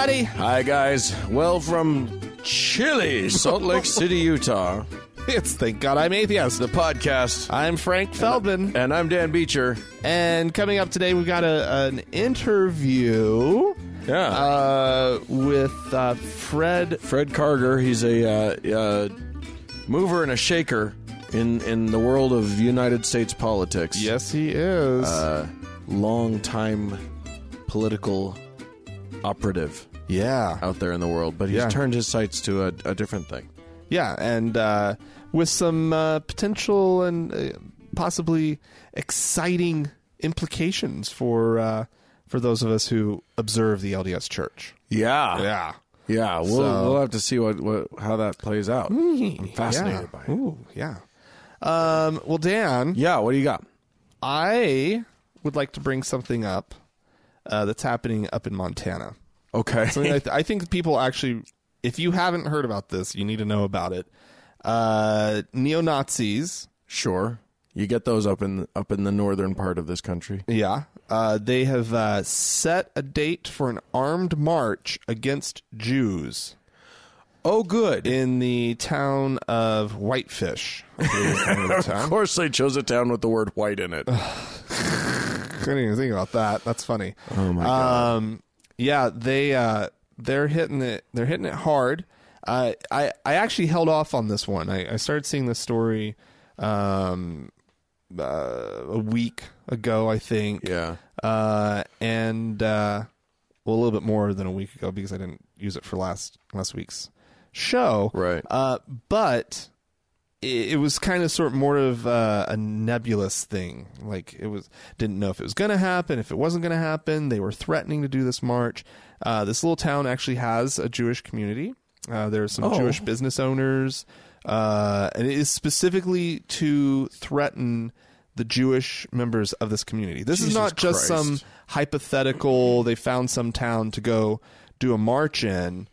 Everybody. Hi, guys. Well, from chilly Salt Lake City, Utah, It's Thank God I'm Atheist. the podcast. I'm Frank Feldman. And I'm Dan Beecher. And coming up today, we've got a, an interview Yeah. uh, with uh, Fred. Fred Karger, he's a uh, uh, mover and a shaker in, in the world of United States politics. Yes, he is. Uh, long time political operative yeah. out there in the world, but he's Yeah. turned his sights to a, a different thing. Yeah, and uh, with some uh, potential and uh, possibly exciting implications for uh, for those of us who observe the LDS Church. Yeah. Yeah. Yeah, we'll, So- we'll have to see what, what how that plays out. I'm fascinated yeah. by it. Ooh, yeah. Um, well, Dan, Yeah, what do you got? I would like to bring something up uh, that's happening up in Montana. Okay. Something I, th- I think people actually, if you haven't heard about this, you need to know about it. Uh, Neo Nazis, sure. You get those up in up in the northern part of this country. yeah, uh, they have uh, set a date for an armed march against Jews Oh, good. in the town of Whitefish. I believe is the name of the of town. course, they chose a town with the word white in it. Couldn't even think about that. That's funny. Oh my god. Um, yeah, they uh, they're hitting it. They're hitting it hard. Uh, I I actually held off on this one. I, I started seeing this story um, uh, a week ago, I think. yeah. Uh, and uh, well, a little bit more than a week ago because I didn't use it for last last week's show. Right. Uh, but it, it was kind of sort of more of uh, a nebulous thing. Like it was didn't know if it was going to happen, if it wasn't going to happen. They were threatening to do this march. Uh, this little town actually has a Jewish community. Uh, there are some Oh. Jewish business owners, uh, and it is specifically to threaten the Jewish members of this community. This is not just Christ. some hypothetical. They found some town to go do a march in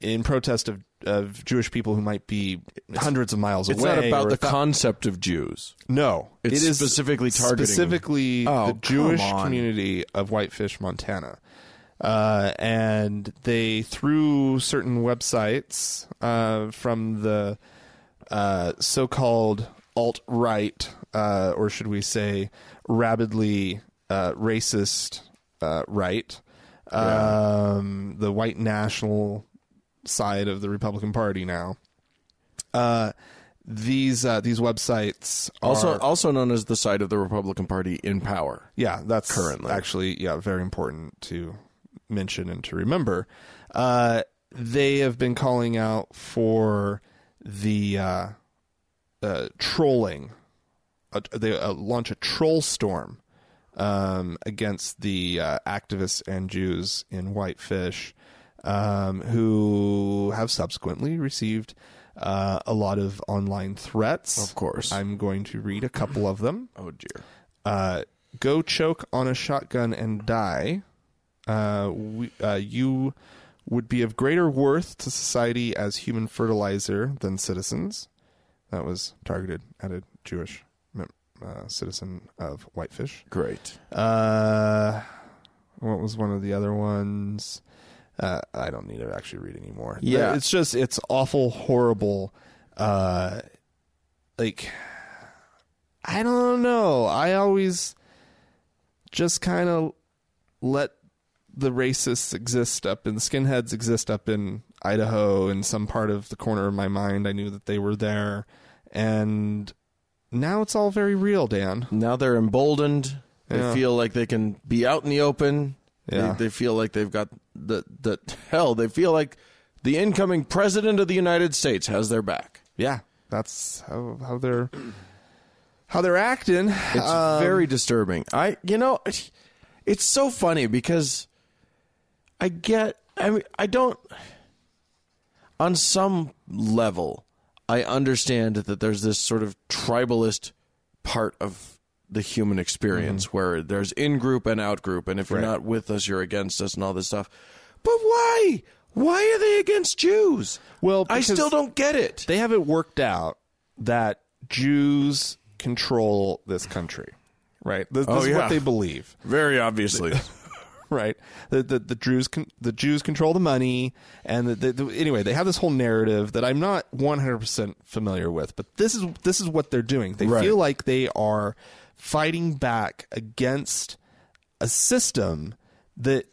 in protest of, of Jewish people who might be hundreds of miles It's away. It's not about the thou- concept of Jews. no, It's it is specifically targeting- specifically Oh, the Jewish community of Whitefish, Montana. Uh, and they through certain websites uh, from the uh, so-called alt right, uh, or should we say, rabidly uh, racist uh, right, um, the white national side of the Republican Party now. Uh, these uh, these websites Also, are, also known as the side of the Republican Party in power. yeah, that's Currently. actually yeah very important to mention and to remember. Uh, they have been calling out for the uh, uh, trolling. Uh, they uh, launch a troll storm um, against the uh, activists and Jews in Whitefish, um, who have subsequently received uh, a lot of online threats. Of course. I'm going to read a couple of them Oh dear. uh, go choke on a shotgun and die, uh, we, uh, you would be of greater worth to society as human fertilizer than citizens. That was targeted at a Jewish uh, citizen of Whitefish. Great. Uh, what was one of the other ones? Uh, I don't need to actually read anymore. Yeah. it's just it's awful, horrible. Uh, like I don't know. I always just kind of let the racists exist up and the skinheads exist up in Idaho in some part of the corner of my mind. I knew that they were there, and now it's all very real, Dan. Now they're emboldened. They Yeah. feel like they can be out in the open. Yeah. They, they feel like they've got the the hell. They feel like the incoming president of the United States has their back. Yeah, that's how how they're how they're acting. It's Um, very disturbing. I, you know, it's so funny because I get. I mean, I don't. On some level, I understand that there's this sort of tribalist part of the human experience mm-hmm. where there's in group and out group, and if you're Right. not with us, you're against us, and all this stuff. But why? Why are they against Jews? Well, I still don't get it. they have it worked out that Jews control this country, right? This, this Oh, is yeah. what they believe, Very obviously. right? The the, the Jews con- the Jews control the money, and the, the, the, anyway, they have this whole narrative that I'm not 100 percent familiar with, but this is this is what they're doing. They Right. feel like they are fighting back against a system that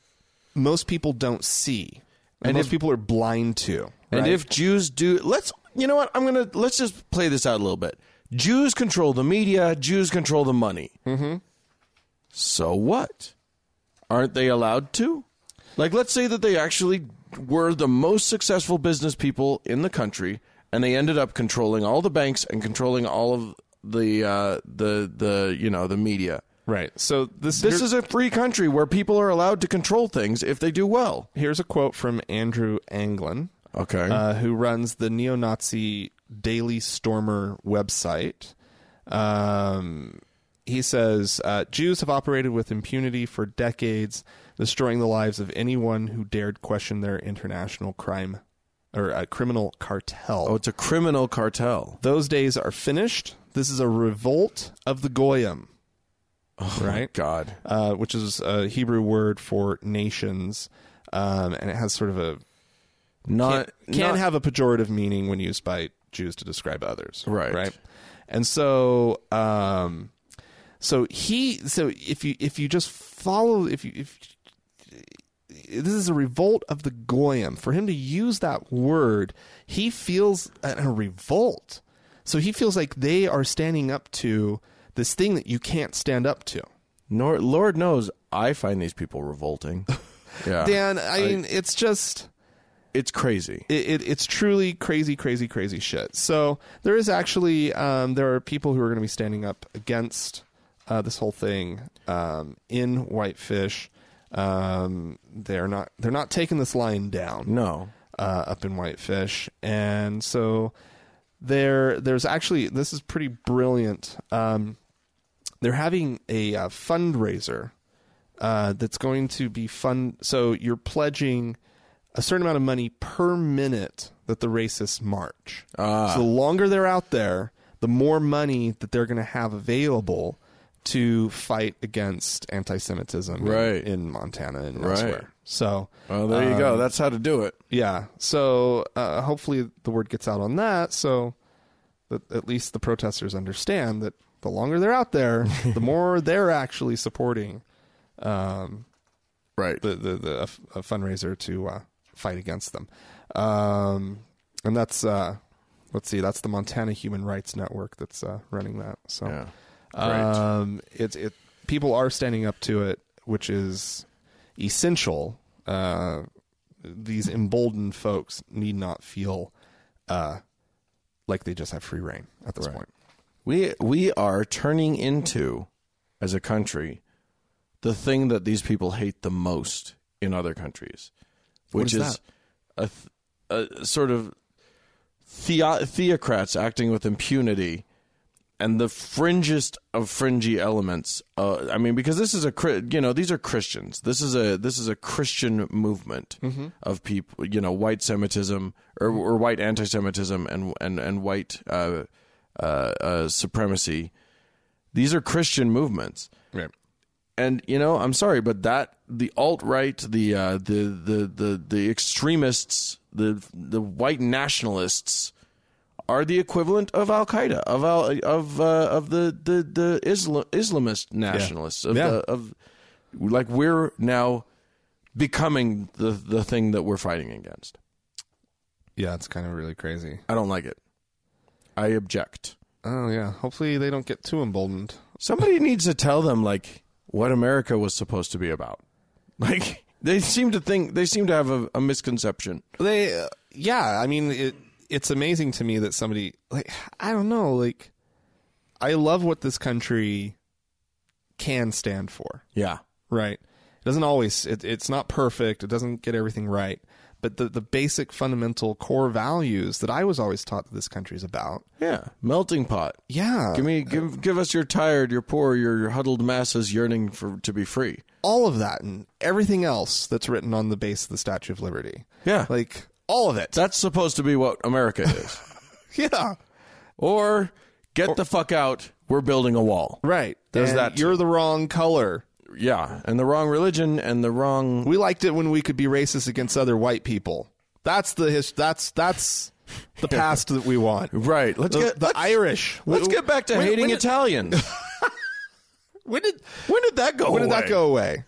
most people don't see, and, And most if- people are blind to. And right? if Jews do, let's, you know what? I'm going to, let's just play this out a little bit. Jews control the media, Jews control the money. Mm-hmm. So what? Aren't they allowed to? Like, let's say that they actually were the most successful business people in the country, and they ended up controlling all the banks and controlling all of the, uh, the, the, you know, the media. right, so this This is a free country where people are allowed to control things if they do well. here's a quote from Andrew Anglin. Okay. uh, who runs the neo-Nazi Daily Stormer website. Um, he says uh, Jews have operated with impunity for decades, destroying the lives of anyone who dared question their international crime or uh, criminal cartel. oh, it's a criminal cartel. Those days are finished. This is a revolt of the goyim, right? God. Uh, which is a Hebrew word for nations, um, and it has sort of a Not, can't, not- have a pejorative meaning when used by Jews to describe others. Right. Right. And so, um, so he, so if you if you just follow, if you if this is a revolt of the goyim, for him to use that word, he feels a, a revolt. So he feels like they are standing up to this thing that you can't stand up to. Nor, Lord knows, I find these people revolting. Yeah, Dan, I mean, it's just. it's crazy. it, it, it's truly crazy, crazy, crazy shit. So there is actually um, there are people who are going to be standing up against uh, this whole thing um, in Whitefish. Um, they're not they're not taking this line down No, uh, up in Whitefish, and so there there's actually this is pretty brilliant. Um, they're having a uh, fundraiser uh, that's going to be fun. So you're pledging a certain amount of money per minute that the racists march. Ah. So the longer they're out there, the more money that they're going to have available to fight against anti-Semitism in- Right. in, Montana and Right. elsewhere. So well, there you Um, go. That's how to do it. yeah. So uh, hopefully the word gets out on that, so that at least the protesters understand that the longer they're out there, the more they're actually supporting um, Right. the the, the a, a fundraiser to uh, fight against them. Um, and that's uh, let's see, that's the Montana Human Rights Network that's uh, running that. So Yeah. Um, it's it people are standing up to it, which is essential. Uh, these emboldened folks need not feel uh, like they just have free reign at this Right. point. We we are turning into, as a country, the thing that these people hate the most in other countries, which is is a, th- a sort of theo- theocrats acting with impunity and the fringest of fringy elements. Uh, I mean, because this is a you know these are Christians. This is a this is a Christian movement of people. You know, white Semitism or, or white anti-Semitism and and and white uh, uh, uh, supremacy. These are Christian movements Right. and you know, I'm sorry, but that the alt right, the uh, the the the the extremists, the the white nationalists are the equivalent of Al Qaeda, of Al, of uh, of the the the Islam, Islamist nationalists, of, Yeah. the, of like we're now becoming the the thing that we're fighting against. Yeah, it's kind of really crazy. I don't like it. I object. Oh yeah. Hopefully they don't get too emboldened. Somebody needs to tell them like what America was supposed to be about. Like they seem to think they seem to have a, a misconception. They, uh, yeah. I mean, it. It's amazing to me that somebody like I don't know, like I love what this country can stand for. Yeah. Right. It doesn't always. It, it's not perfect. It doesn't get everything right. But the the basic fundamental core values that I was always taught that this country's about. Yeah. Melting pot. Yeah. Give me give give us your tired, your poor, your huddled masses yearning for to be free. all of that and everything else that's written on the base of the Statue of Liberty. Yeah. Like all of it. That's supposed to be what America is. yeah. or get the fuck out, we're building a wall. Right. There's And that You're the wrong color. yeah, and the wrong religion and the wrong. We liked it when we could be racist against other white people. That's the his, that's that's the past that we want. Right. Let's The, get the let's, Irish. let's get back to When- hating when did- Italians. When did when did that go? when did that go away?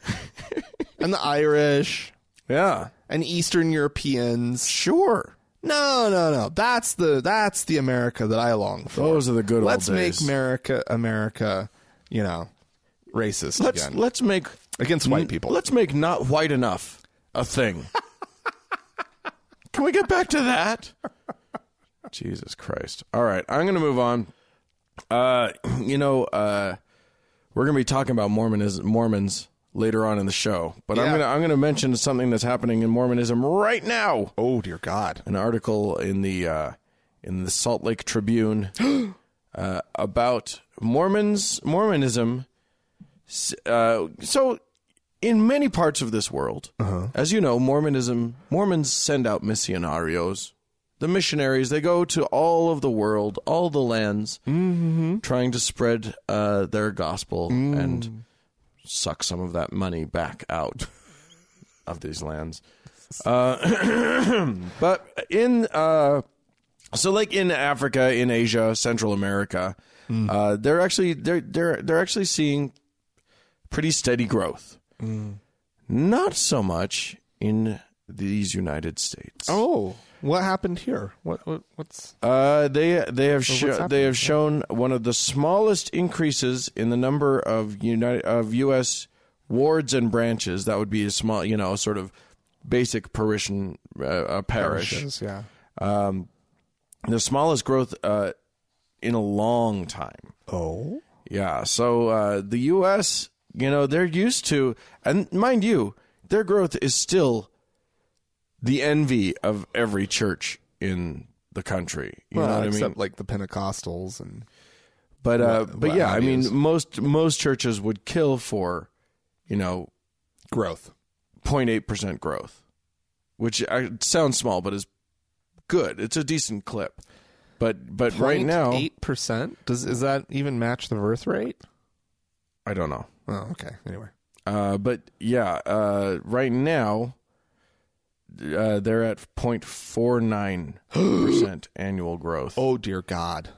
and the Irish Yeah. and Eastern Europeans. Sure. No, no, no. That's the that's the America that I long for. Those are the good ones. Let's old make. America America, you know, racist let's again let's make against white people. Let's make not white enough a thing. Can we get back to that? Jesus Christ. All right, I'm going to move on. Uh, you know, uh, we're going to be talking about Mormonism, Mormons later on in the show, but I'm going to I'm to mention something that's happening in Mormonism right now. oh dear God. An article in the uh, in the Salt Lake Tribune uh, about Mormons Mormonism. Uh, so, in many parts of this world, as you know, Mormonism Mormons send out missionarios. The missionaries they go to all of the world, all the lands, trying to spread uh, their gospel and suck some of that money back out of these lands. Uh, but in uh, so like in Africa, in Asia, Central America, uh, they're actually they're they're they're actually seeing pretty steady growth. Not so much in these United States. Oh, what happened here? What, what what's Uh, they they have sho- they have shown one of the smallest increases in the number of United of U.S. wards and branches. That would be a small, you know, sort of basic parishion uh, parish. parishes? Yeah. Um, the smallest growth uh, in a long time. Oh. Yeah. So uh, the U.S., you know, they're used to, and mind you, their growth is still the envy of every church in the country. You Well, know what I mean? except like the Pentecostals and But uh, what- but what yeah, I mean, most most churches would kill for, you know, growth. 0.8 percent growth, which uh, sounds small, but is good. It's a decent clip. But but right now, eight percent. Does is that even match the birth rate? I don't know. Oh, okay. Anyway. Uh, but yeah, uh, right now uh, they're at 0.49 percent annual growth, Oh dear God.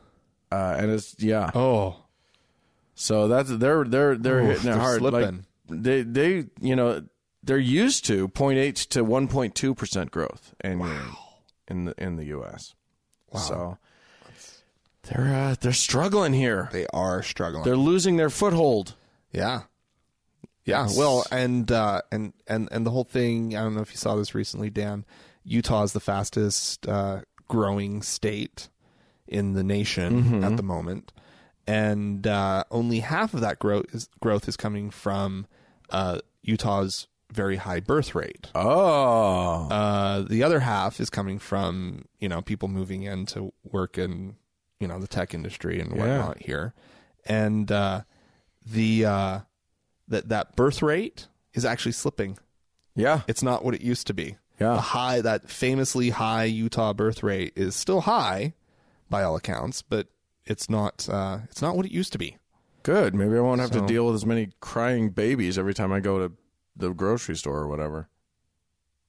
uh, and it's yeah. Oh. So that's they're they're they're Oof, hitting it they're hard. Like, they they you know they're used to 0.8 to 1.2 percent growth annually in the in the U.S. Wow. So they're uh, they're struggling here. They are struggling. They're losing their foothold. Yeah. Yeah. Well, and uh, and and and the whole thing. I don't know if you saw this recently, Dan. Utah is the fastest uh, growing state in the nation at the moment, and uh, only half of that growth is growth is coming from uh, Utah's very high birth rate. Oh, Uh, the other half is coming from you know people moving in to work in you know the tech industry and whatnot here, and uh, the uh, that that birth rate is actually slipping. yeah, It's not what it used to be. Yeah. the high that famously high Utah birth rate is still high by all accounts, but it's not uh, it's not what it used to be. good. Maybe I won't have So- to deal with as many crying babies every time I go to the grocery store or whatever.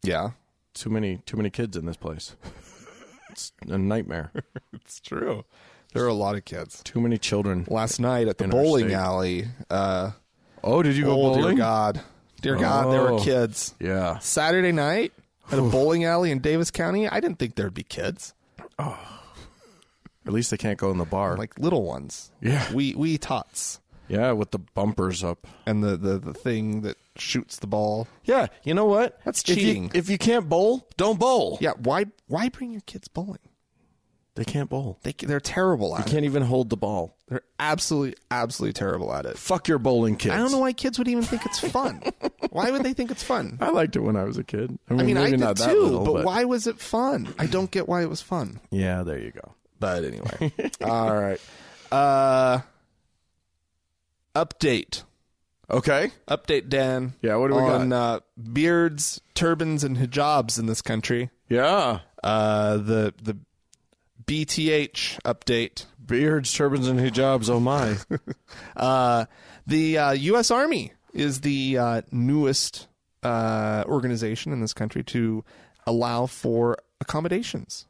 Yeah, Too many too many kids in this place. It's a nightmare. it's true. There are a lot of kids. Too many children. Last night at the bowling alley, uh, Oh, did you go oh dear bowling? God, dear oh. God, there were Oh. kids. Yeah. Saturday night at a bowling alley in Davis County. I didn't think there'd be kids, Oh. At least they can't go in the bar. like little ones. Yeah. we we tots yeah, with the bumpers up. and the the the thing that shoots the ball. Yeah, you know what? That's If you- cheating. If you, can't bowl, don't bowl. Yeah, why why bring your kids bowling? They can't bowl. They they're terrible at it. Can't even hold the ball. They're absolutely absolutely terrible at it. Fuck your bowling kids. I don't know why kids would even think it's fun. why would they think it's fun? I liked it when I was a kid. I mean, I mean, I maybe did not that too, little, but, why was it fun? I don't get why it was fun. Yeah, there you go. But anyway, all right. Uh, update, Okay. update, Dan. Yeah, what do we on got? uh, beards, turbans, and hijabs in this country? Yeah. Uh, the the BTH update. Beards, turbans, and hijabs. Oh my. Uh, the uh, U.S. Army is the uh, newest uh, organization in this country to allow for accommodations.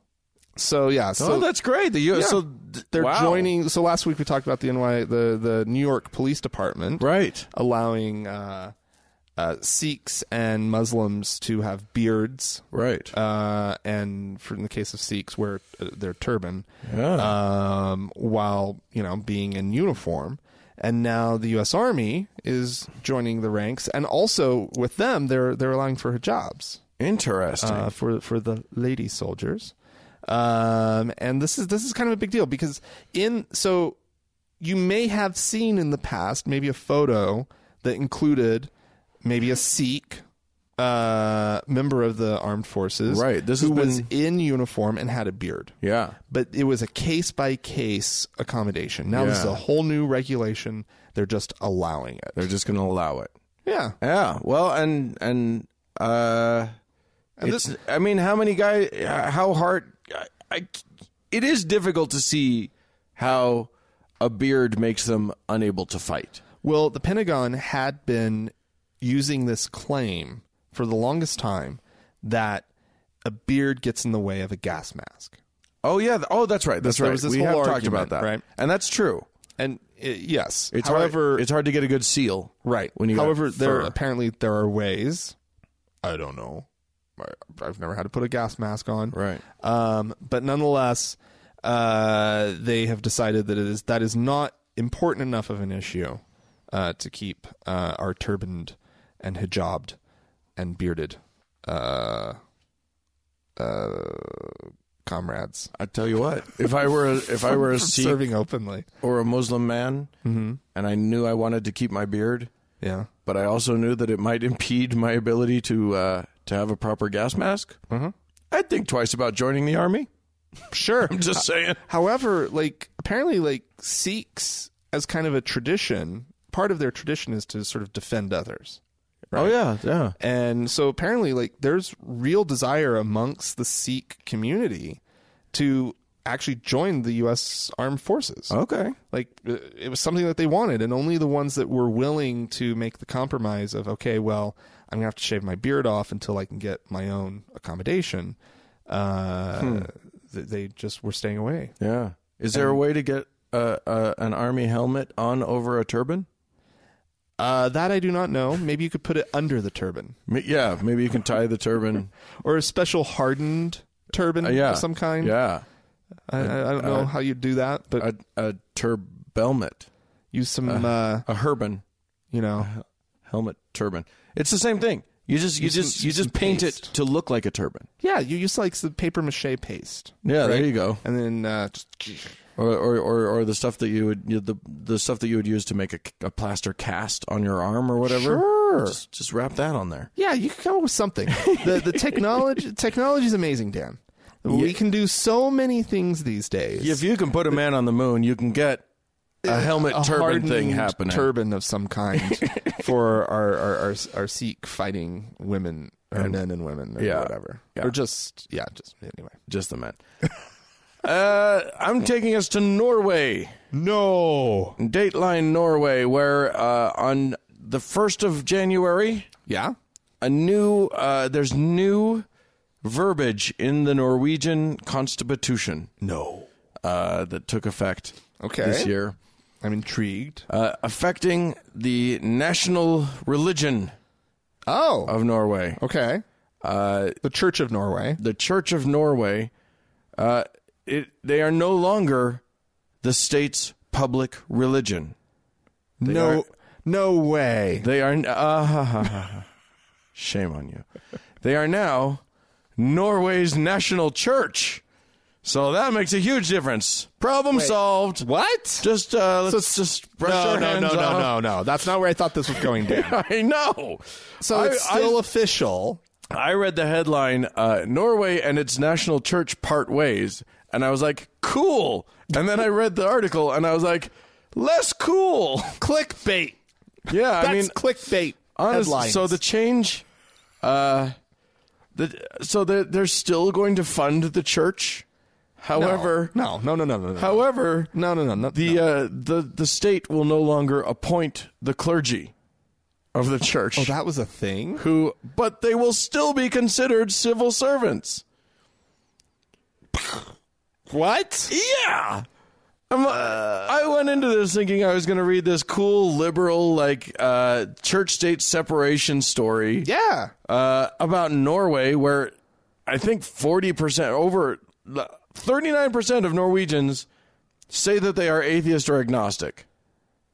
So yeah, so oh, that's great. The U.S. Yeah. So they're wow. joining. So last week we talked about the NY, the the New York Police Department, Right. allowing uh, Sikhs and Muslims to have beards, Right. uh, and for in the case of Sikhs, wear uh, their turban, Yeah. um, while you know being in uniform. And now the U.S. Army is joining the ranks, and also with them, they're they're allowing for hijabs Interesting. uh, for for the lady soldiers. Um, and this is this is kind of a big deal because in so you may have seen in the past maybe a photo that included maybe a Sikh uh, member of the armed forces, Right, this who has was in uniform and had a beard. yeah. But it was a case by case accommodation. Now this is a whole new regulation. They're just allowing it. They're just going to allow it. Yeah. Yeah. Well, and and uh, And it's. this- I mean, how many guys? How hard? I, I. It is difficult to see how a beard makes them unable to fight. Well, the Pentagon had been using this claim for the longest time that a beard gets in the way of a gas mask. Oh yeah. Oh, that's right. That's There right. this we have talked about that, right? And that's true. And uh, yes, It's however, hard, it's hard to get a good seal. right. when you however, there apparently there are ways. I don't know. I've never had to put a gas mask on. Right. Um, but nonetheless, uh, they have decided that it is that is not important enough of an issue uh, to keep uh, our turbaned and hijabbed and bearded uh, uh, comrades I tell you what. If I were a, if I were a Sikh serving openly. or a Muslim man, Mm-hmm. and I knew I wanted to keep my beard, Yeah. but I also knew that it might impede my ability to uh, to have a proper gas mask, Mm-hmm. I'd think twice about joining the army. Sure. I'm just saying. However, like apparently, like Sikhs as kind of a tradition, part of their tradition is to sort of defend others. Oh yeah, yeah. And so apparently, like, there's real desire amongst the Sikh community to actually join the U.S. Armed Forces. Okay. Like, uh, it was something that they wanted, and only the ones that were willing to make the compromise of, okay, well, I'm gonna have to shave my beard off until I can get my own accommodation. Uh, th- they just were staying away. Yeah. Is there a way to get uh, uh, an army helmet on over a turban? Uh, that I do not know. Maybe you could put it under the turban, M- Yeah, maybe you can tie the turban. or a special hardened turban Uh, yeah, of some kind. Yeah, I, I I don't know how you'd do that, but a a turbelmet, use some, uh, a herban you know, helmet turban. It's the same thing. You just you Use some- just you just paint paste. it to look like a turban. yeah, you use like some paper mache paste, Yeah, there you go. and then uh, just Or, or or or the stuff that you would you, the the stuff that you would use to make a, a plaster cast on your arm or whatever. Sure. Just, just wrap that on there. yeah, you can come up with something. the The technology technology is amazing, Dan. We can do so many things these days. If you can put a man on the moon, you can get a helmet a turban thing happening. turban of some kind for our our, our our Sikh fighting women or men and women or Yeah. whatever, Yeah. or just yeah, just anyway. just the men. uh, I'm taking us to Norway. No, Dateline Norway, where uh, on the first of January, yeah, a new uh, there's new verbiage in the Norwegian Constitution no. uh, that took effect Okay. this year, I'm intrigued. uh, affecting the national religion Oh, of Norway. okay. Uh, The Church of Norway. the Church of Norway, uh, it, they are no longer the state's public religion. no, are- no way. They are. Uh, shame on you. They are now Norway's national church. So that makes a huge difference. Problem solved. What? Just uh, let's just brush no, our no, hands no, no, off. no, no. That's not where I thought this was going down. I know. So I- it's I- still official. I read the headline, uh, Norway and its national church part ways. And I was like, cool. And then I read the article and I was like, less cool. Clickbait. Yeah, I That's mean, clickbait. honest, headlines. so the change, uh, the, so they're, they're still going to fund the church. However, no, no, no, no, no, no. however, no, no, no, no. the, uh, the, the state will no longer appoint the clergy. of the church. Oh, that was a thing. who, but they will still be considered civil servants. What? Yeah. I'm, I went into this thinking I was going to read this cool liberal like uh, church state separation story Yeah. uh, about Norway, where I think forty percent, over thirty nine percent of Norwegians say that they are atheist or agnostic.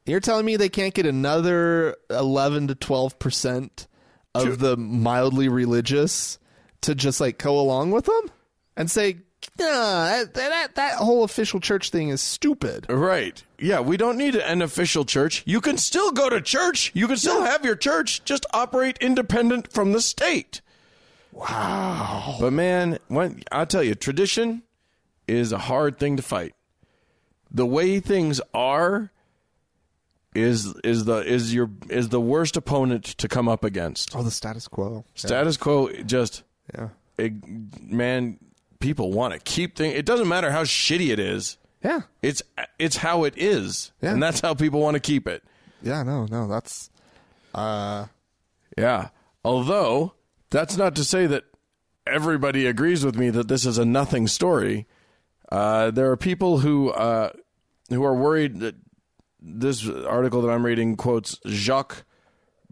You're telling me they can't get another 11 to 12 percent of the mildly religious to just like go along with them and say, "Nah, that that, that whole official church thing is stupid." Right. Yeah, we don't need an official church. You can still go to church. You can still have your church, just operate independent from the state. Wow. But man, when I'll tell you, tradition is a hard thing to fight. The way things are is is the is your is the worst opponent to come up against. Oh, the status quo. Status quo just Yeah. it, man, people want to keep things. It doesn't matter how shitty it is. Yeah. It's it's how it is, Yeah. and that's how people want to keep it. Yeah. No. No. That's. Uh. Yeah. Although that's not to say that everybody agrees with me that this is a nothing story. Uh, there are people who uh, who are worried that this article that I'm reading quotes Jacques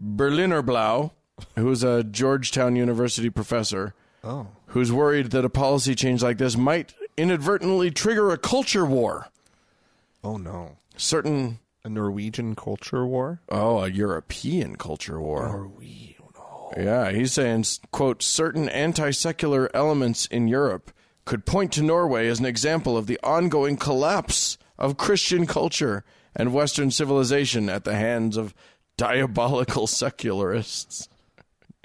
Berlinerblau, who's a Georgetown University professor, Oh. Who's worried that a policy change like this might inadvertently trigger a culture war. Oh no. Certain A Norwegian culture war. Oh, a European culture war. Oh. Yeah, he's saying, quote, certain anti secular elements in Europe could point to Norway as an example of the ongoing collapse of Christian culture and Western civilization at the hands of diabolical secularists.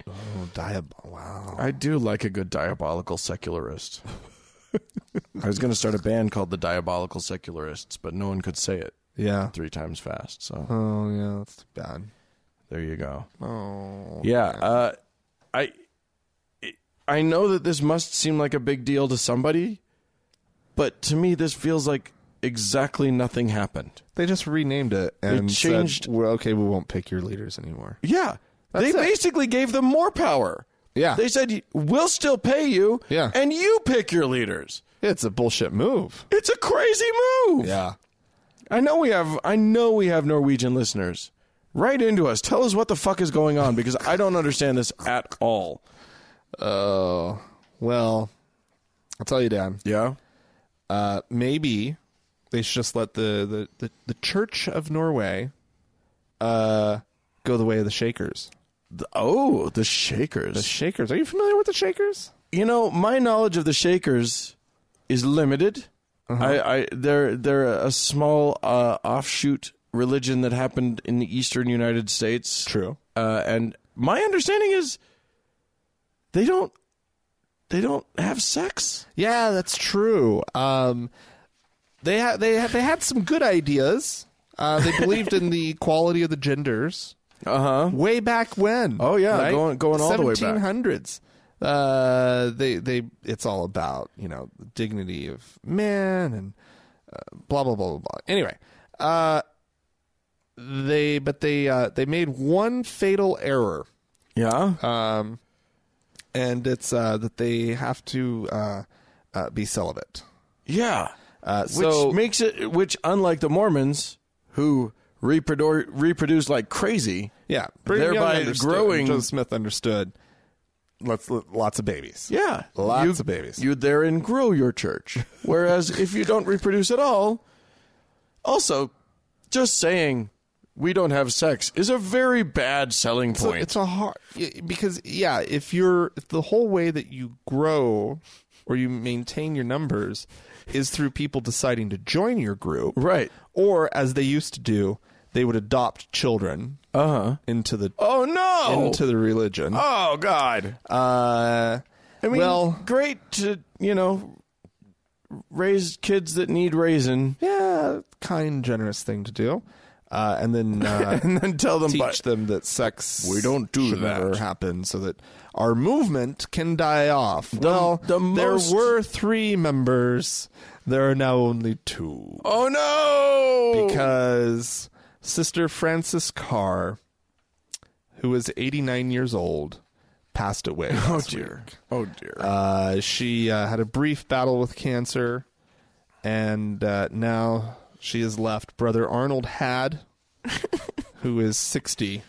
Oh, diab. Wow. I do like a good diabolical secularist. I was going to start a band called the Diabolical Secularists, but no one could say it Yeah. three times fast. So Oh yeah. That's too bad. there you go. Oh. Yeah, uh, I I know that this must seem like a big deal to somebody, but to me, this feels like exactly nothing happened. They just renamed it and changed- Said, well, okay, we won't pick your leaders anymore. Yeah, they it. basically gave them more power. Yeah. They said we'll still pay you, Yeah. and you pick your leaders. It's a bullshit move. It's a crazy move. Yeah. I know we have I know we have Norwegian listeners. Write into us. Tell us what the fuck is going on because I don't understand this at all. Oh. well, I'll tell you, Dan. Yeah. Uh, maybe they should just let the, the, the, the Church of Norway uh, go the way of the Shakers. The- oh, the Shakers. The Shakers. Are you familiar with the Shakers? you know, my knowledge of the Shakers is limited. Uh-huh. I, I they're they're a small uh, offshoot religion that happened in the eastern United States. True. Uh, and my understanding is they don't they don't have sex. Yeah, that's true. Um, they had they had they had some good ideas. Uh, they believed in the equality of the genders Uh huh. way back when. Oh, yeah, right? going- going all the way back. 1700s. Uh, they they it's all about you know the dignity of man and uh, blah blah blah blah blah. Anyway, uh, they but they uh, they made one fatal error. Yeah. Um, and it's uh, that they have to uh, uh, be celibate. yeah. Uh, Which so makes it which unlike the Mormons who reproduce reproduce like crazy. yeah, Brigham thereby understood- growing- Joseph Smith understood. Lots lots of babies. Yeah. Lots you, of babies. You therein grow your church. Whereas if you don't reproduce at all, also, just saying we don't have sex is a very bad selling So point. it's a hard because yeah, if you're if the whole way that you grow or you maintain your numbers is through people deciding to join your group, right. or as they used to do, they would adopt children Uh huh. into the Oh no. into the religion. oh God. Uh, I mean, well, great to you know raise kids that need raising, yeah, kind, generous thing to do. Uh, and then uh, and then tell them, teach but them that sex We don't do should that. never happen so that our movement can die off. well, the there were three members. There are now only two. Oh no, because Sister Frances Carr, who was 89 years old, passed away. Oh dear. week. Oh dear. Uh, she uh, had a brief battle with cancer, and uh, now she has left brother Arnold Hadd, who is 60,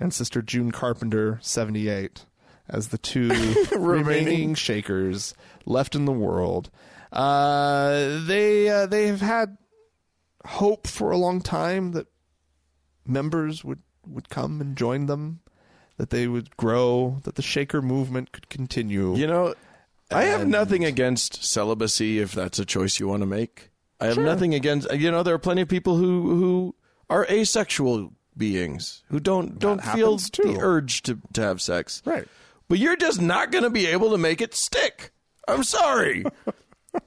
and sister June Carpenter, 78, as the two remaining Shakers left in the world. Uh, they uh, they have had hope for a long time that members would, would come and join them, that they would grow, that the Shaker movement could continue. You know, I have nothing against celibacy if that's a choice you want to make. I have nothing against you know there are plenty of people who who are asexual beings who don't don't feel happens, the urge to to have sex. Right. But you're just not going to be able to make it stick. I'm sorry.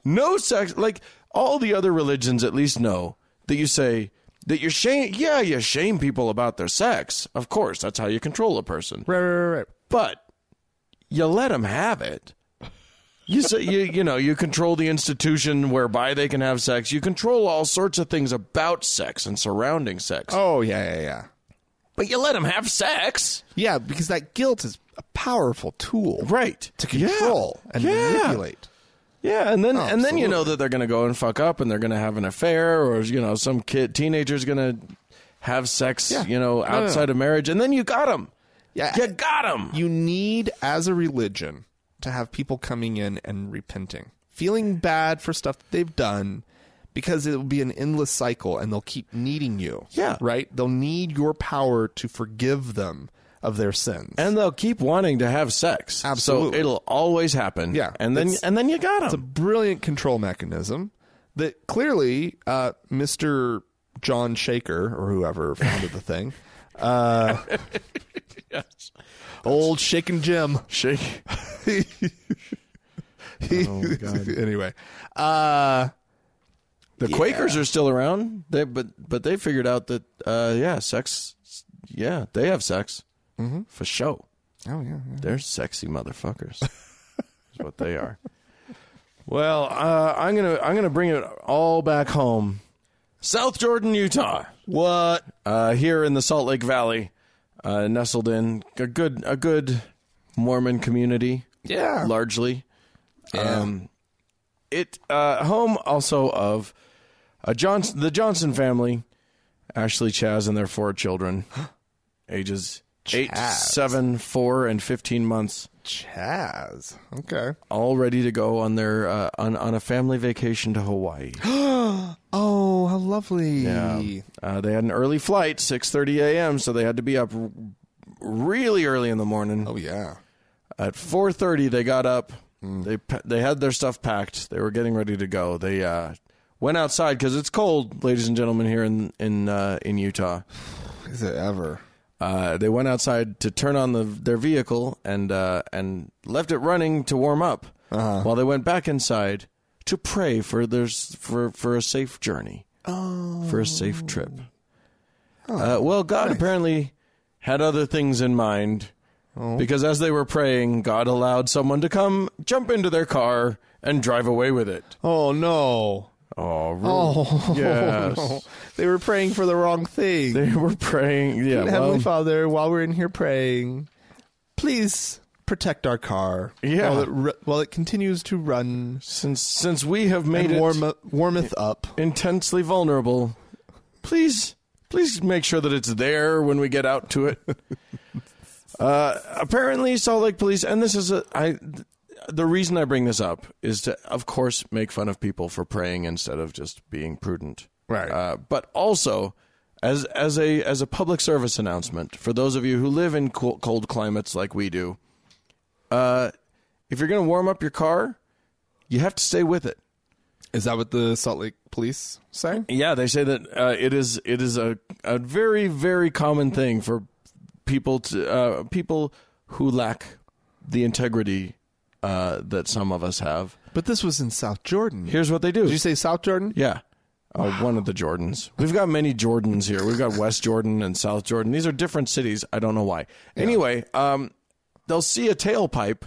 no sex like all the other religions at least know that you say that you shame yeah, you shame people about their sex. Of course, that's how you control a person Right, right, right, but you let them have it. You say you you know you control the institution whereby they can have sex. You control all sorts of things about sex and surrounding sex. Oh, yeah, yeah, yeah. But you let them have sex, Yeah, because that guilt is a powerful tool right? to control and manipulate. Yeah, and then Oh, and then you know that they're going to go and fuck up and they're going to have an affair or you know some kid teenager's going to have sex, Yeah. you know, No, no, no. outside of marriage and then you got them. Yeah. You got them. You need, as a religion, to have people coming in and repenting, feeling bad for stuff that they've done, because it will be an endless cycle and they'll keep needing you. Yeah. Right? They'll need your power to forgive them of their sins. And they'll keep wanting to have sex. Absolutely. So it'll always happen. Yeah. And then It's- and then you got It's a brilliant control mechanism that clearly uh, Mr. John Shaker or whoever founded the thing, uh, old Shakin' Jim. Shake. oh God. anyway, uh, The Quakers are still around. They but but they figured out that uh, yeah, sex. Yeah, they have sex mm-hmm. for show. oh yeah, They're sexy motherfuckers. is what they are. Well, uh, I'm gonna I'm gonna bring it all back home. South Jordan, Utah. what? Uh, here in the Salt Lake Valley, uh, nestled in a good a good Mormon community. Yeah. largely. Um, it uh, home also of a Johnson, the Johnson family, Ashley, Chaz, and their four children, ages eight, Chaz. seven, four, and fifteen months, Chaz. Okay. all ready to go on their uh, on on a family vacation to Hawaii. Oh, how lovely. Yeah. Uh, they had an early flight, six thirty a.m., so they had to be up r- really early in the morning. Oh yeah. At 4:30 they got up. They pa- they had their stuff packed. They were getting ready to go. They uh, went outside cuz it's cold, ladies and gentlemen here in in uh, in Utah. Is it ever? Uh, they went outside to turn on the their vehicle and uh, and left it running to warm up. Uh-huh. While they went back inside to pray for their for for a safe journey. For a safe trip. Uh, well, God apparently had other things in mind. Because as they were praying, God allowed someone to come, jump into their car, and drive away with it. Oh no. Oh, Oh yes. no. They were praying for the wrong thing. They were praying. Yeah, Heavenly Father, while we're in here praying, please protect our car. Yeah. While it, ru- while it continues to run since since we have made it warm, warmeth up. intensely vulnerable, please please make sure that it's there when we get out to it. uh, apparently, Salt Lake Police, and this is a I. The reason I bring this up is to, of course, make fun of people for praying instead of just being prudent. Right. Uh, but also, as as a as a public service announcement for those of you who live in cold, cold climates like we do, uh, if you're going to warm up your car, you have to stay with it. Is that what the Salt Lake police say? Yeah, they say that uh, it is it is a, a very very common thing for people to uh, people who lack the integrity uh, that some of us have. But this was in South Jordan. Here's what they do. Did you say South Jordan? yeah. Uh, one of the Jordans. We've got many Jordans here. We've got West Jordan and South Jordan. These are different cities. I don't know why. Anyway, um, they'll see a tailpipe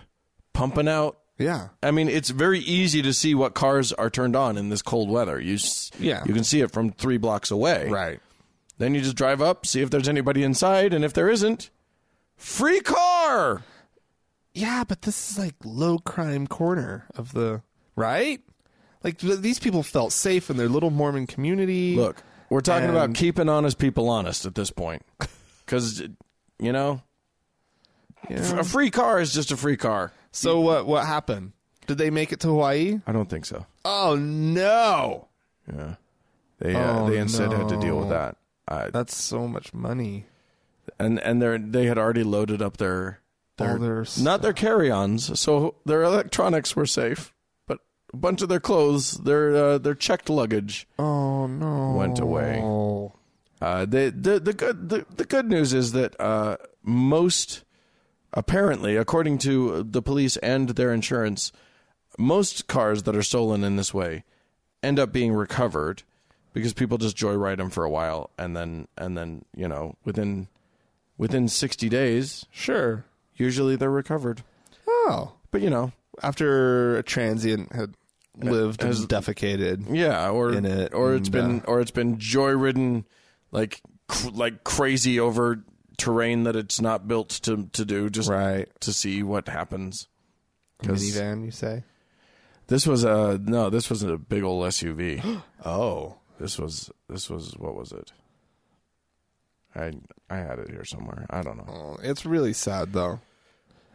pumping out. Yeah. I mean, it's very easy to see what cars are turned on in this cold weather. You, s- Yeah. you can see it from three blocks away. Right. Then you just drive up, see if there's anybody inside, and if there isn't, free car. Yeah, but this is like low crime corner of the right. Like th- these people felt safe in their little Mormon community. Look, we're talking And- about keeping honest people honest at this point. Because, you know, Yeah. a free car is just a free car. So what? What happened? Did they make it to Hawaii? I don't think so. Oh no! Yeah. They, uh, Oh, they instead had to deal with that. Uh, That's so much money. and and they they had already loaded up their their, their not their carry-ons, so their electronics were safe, but a bunch of their clothes, their uh, their checked luggage Oh no! went away. Uh, the, the the good the, the good news is that uh, most apparently, according to the police and their insurance, most cars that are stolen in this way end up being recovered because people just joyride them for a while and then and then you know within within sixty days Sure. Usually they're recovered. Oh, But you know, after a transient had lived Has- and defecated. yeah, or In it, or it's and, been uh, or it's been joyridden like cr- like crazy over terrain that it's not built to to do just Right. to see what happens. 'Cause Minivan, you say? This was a no. This wasn't a big old SUV. Oh. this was this was what was it? I I had it here somewhere. I don't know. oh. It's really sad though.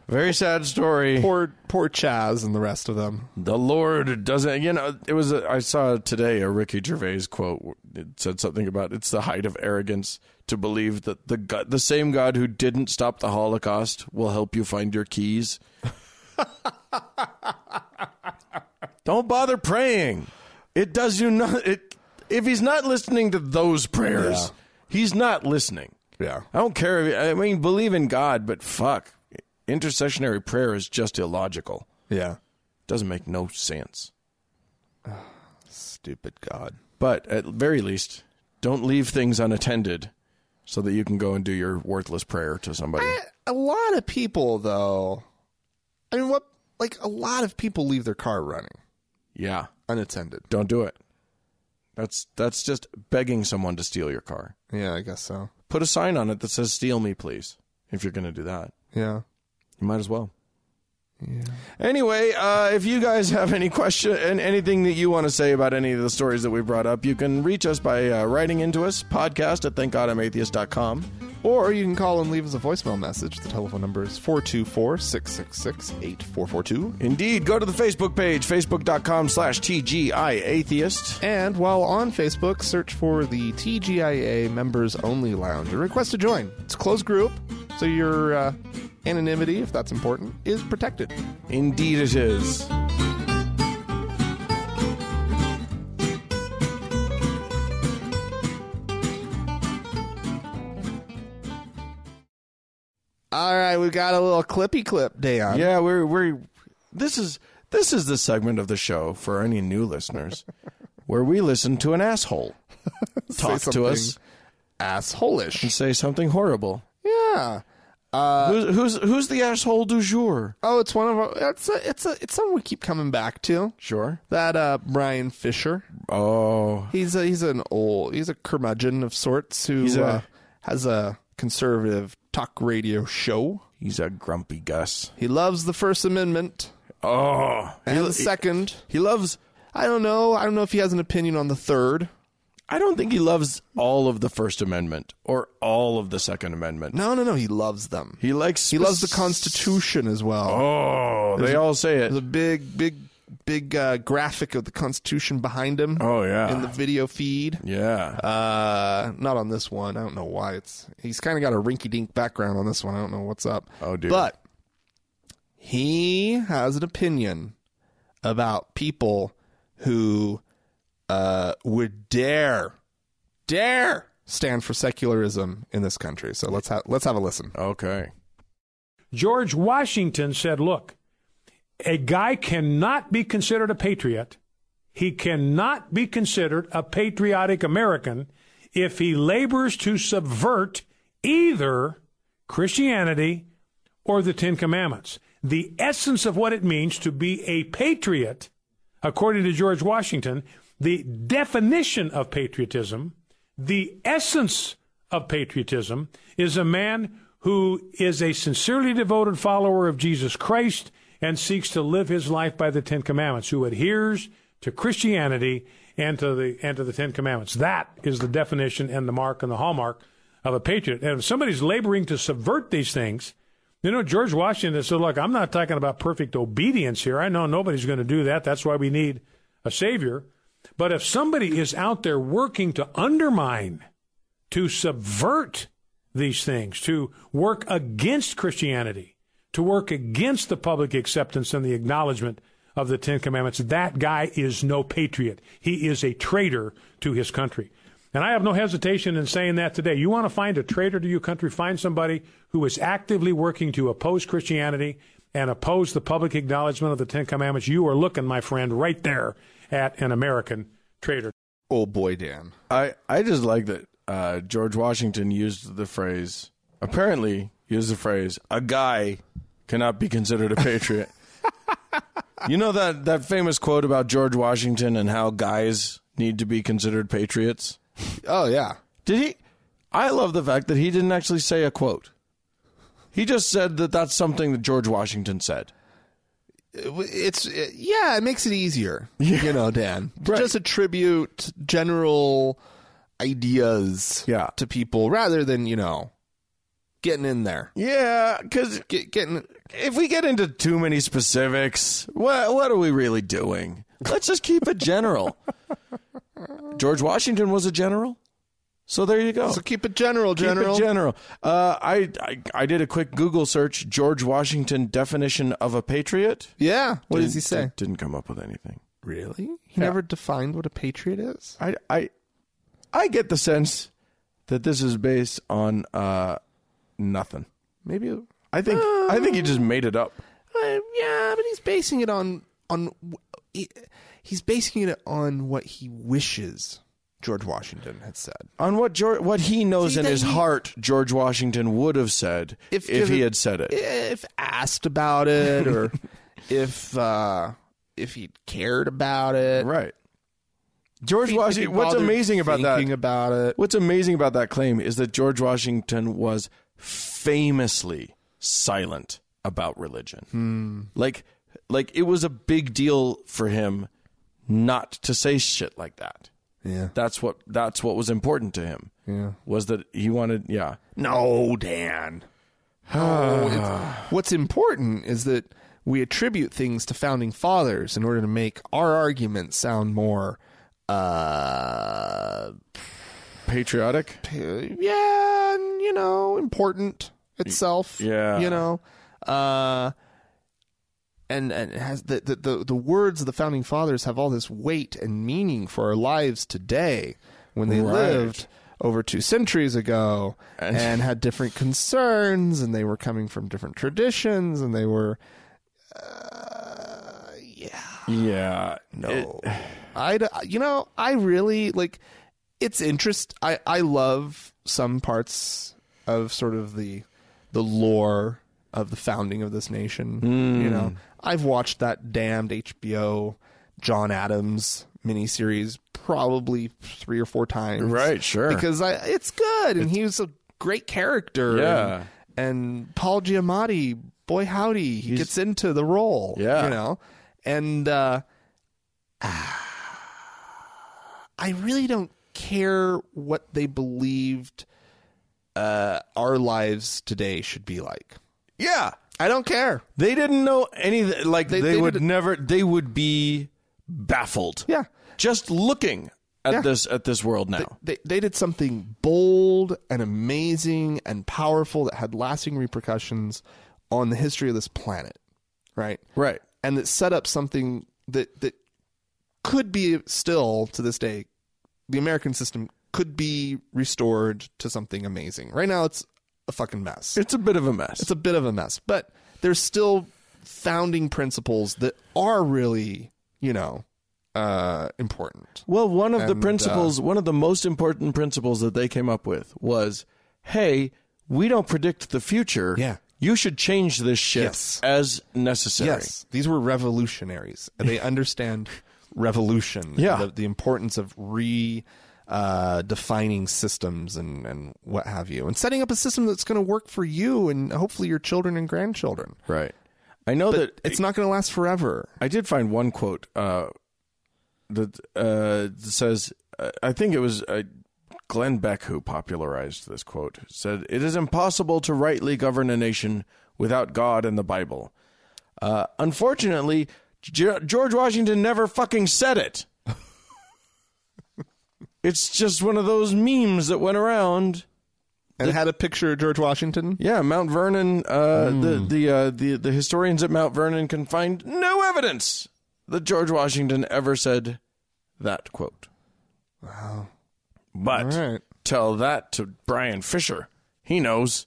Very sad story. Poor poor Chaz and the rest of them. The Lord doesn't. You know, it was. A, I saw today a Ricky Gervais quote. It said something about it's the height of arrogance to believe that the God, the same God who didn't stop the Holocaust will help you find your keys. Don't bother praying. It does you not. It if he's not listening to those prayers, Yeah. he's not listening. Yeah. I don't care. If, I mean, believe in God, but fuck, intercessionary prayer is just illogical. Yeah. Doesn't make no sense. Stupid God. But at very least, don't leave things unattended so that you can go and do your worthless prayer to somebody. A lot of people though. I mean, what? Like a lot of people leave their car running Yeah, unattended. don't do it. That's that's just begging someone to steal your car. Yeah, I guess so. Put a sign on it that says "Steal me, please." If you're going to do that, Yeah. You might as well. Anyway, uh, if you guys have any question and anything that you want to say about any of the stories that we brought up, you can reach us by uh, writing into us podcast at thankgodimatheist.com. Or you can call and leave us a voicemail message. The telephone number is 424 666 8442. Indeed, go to the Facebook page, facebook.com slash TGI Atheist. And while on Facebook, search for the TGIA Members Only Lounge and request to join. It's a closed group, so your uh, anonymity, if that's important, is protected. Indeed, it is. All right, we've got a little clippy clip, Dan. Yeah, we're we're this is this is the segment of the show for any new listeners where we listen to an asshole talk to us Assholish. and say something horrible. Yeah. Uh, who's who's who's the asshole du jour? oh, it's one of our. It's a. It's a. It's something we keep coming back to. Sure. That uh, Bryan Fischer. Oh, He's a. He's an old. He's a curmudgeon of sorts who He's a- uh, has a conservative talk radio show. he's a grumpy Gus. He loves the First Amendment Oh, and he, the Second. he loves. I don't know. I don't know if he has an opinion on the Third. I don't think he loves all of the First Amendment or all of the Second Amendment. No, no, no. He loves them. He likes. He loves the Constitution as well. Oh, they all say There's it. a big, big, big uh, graphic of the Constitution behind him. Oh yeah. in the video feed. yeah. Uh, not on this one. I don't know why it's. He's kind of got a rinky-dink background on this one. I don't know what's up. Oh, dear. But he has an opinion about people who uh, would dare, dare stand for secularism in this country. So let's have let's have a listen. okay. George Washington said, Look, a guy cannot be considered a patriot. He cannot be considered a patriotic American if he labors to subvert either Christianity or the Ten Commandments. The essence of what it means to be a patriot, according to George Washington, the definition of patriotism, the essence of patriotism is a man who is a sincerely devoted follower of Jesus Christ and seeks to live his life by the Ten Commandments, who adheres to Christianity and to the and to the Ten Commandments. That is the definition and the mark and the hallmark of a patriot. And if somebody's laboring to subvert these things, you know, George Washington said, "Look, I'm not talking about perfect obedience here. I know nobody's going to do that. That's why we need a savior." But if somebody is out there working to undermine, to subvert these things, to work against Christianity, to work against the public acceptance and the acknowledgement of the Ten Commandments, that guy is no patriot. He is a traitor to his country. And I have no hesitation in saying that today. You want to find a traitor to your country, find somebody who is actively working to oppose Christianity and oppose the public acknowledgement of the Ten Commandments. You are looking, my friend, right there at an American traitor. Oh boy, Dan. I, I just like that uh, George Washington used the phrase, apparently used the phrase, a guy cannot be considered a patriot. you know that, that famous quote about George Washington and how guys need to be considered patriots? Oh yeah. Did he? I love the fact that he didn't actually say a quote. He just said that that's something that George Washington said. It's it, yeah, it makes it easier. You know, Dan. To Just attribute general ideas Yeah. to people rather than, you know, getting in there. Yeah, because Get, getting if we get into too many specifics, what what are we really doing? Let's just keep it general. George Washington was a general, so there you go. so keep it general, Keep general. it general. Uh, I, I I did a quick Google search. George Washington definition of a patriot. yeah. What does he Didn't- say? Didn't come up with anything. Really? He never defined what a patriot is. I I I get the sense that this is based on uh, nothing. Maybe. Uh, I think I think he just made it up. yeah, but he's basing it on on he- he's basing it on what he wishes George Washington had said. on what George, what he knows See, in his he- heart George Washington would have said if, If he had said it. if asked about it or if uh if he cared about it. Right. George he Washington. What's amazing about that? about it. What's amazing about that claim is that George Washington was famously silent about religion. Like, like it was a big deal for him not to say shit like that. Yeah. That's what that's what was important to him. Yeah. Was that he wanted? Yeah. No, Dan. What's important is that we attribute things to founding fathers in order to make our argument sound more uh Patriotic. yeah, and, you know, important itself. Yeah. You know. Uh and and has the, the, the, the words of the founding fathers have all this weight and meaning for our lives today when they Right. lived over two centuries ago And- and, had different concerns and they were coming from different traditions and they were uh, yeah Yeah. no I you know I really like it's interest I I love some parts of sort of the the lore of the founding of this nation you know I've watched that damned HBO John Adams miniseries probably three or four times Right, sure. because I it's good and he was a great character Yeah. and, and Paul Giamatti boy howdy he gets into the role Yeah. you know and uh I really don't care what they believed uh, our lives today should be like. Yeah. I don't care. They didn't know anything. Like they, They- they would didn't- never. They would be baffled. Yeah. Just looking at Yeah. this at this world now. They, they did something bold and amazing and powerful that had lasting repercussions on the history of this planet, right? right. And that set up something that that could be still to this day, the American system could be restored to something amazing. Right now, it's a fucking mess. It's a bit of a mess. it's a bit of a mess, but there's still founding principles that are really, you know, uh, important. well, one of the And, uh, principles, one of the most important principles that they came up with was, "Hey, we don't predict the future. Yeah. You should change this shit Yes. as necessary." Yes, these were revolutionaries. They understand revolution. Yeah. the, the importance of re uh, defining systems and, and what have you, and setting up a system that's going to work for you and hopefully your children and grandchildren. Right. I know But that it's not going to last forever. I did find one quote uh, that uh, says, I think it was uh, Glenn Beck who popularized this quote. Said, "It is impossible to rightly govern a nation without God and the Bible." Uh, unfortunately, Ge- George Washington never fucking said it. It's just one of those memes that went around. And had a picture of George Washington. Yeah, Mount Vernon. Uh, The the uh, the the historians at Mount Vernon can find no evidence that George Washington ever said that quote. Wow. But right. tell that to Bryan Fischer. He knows.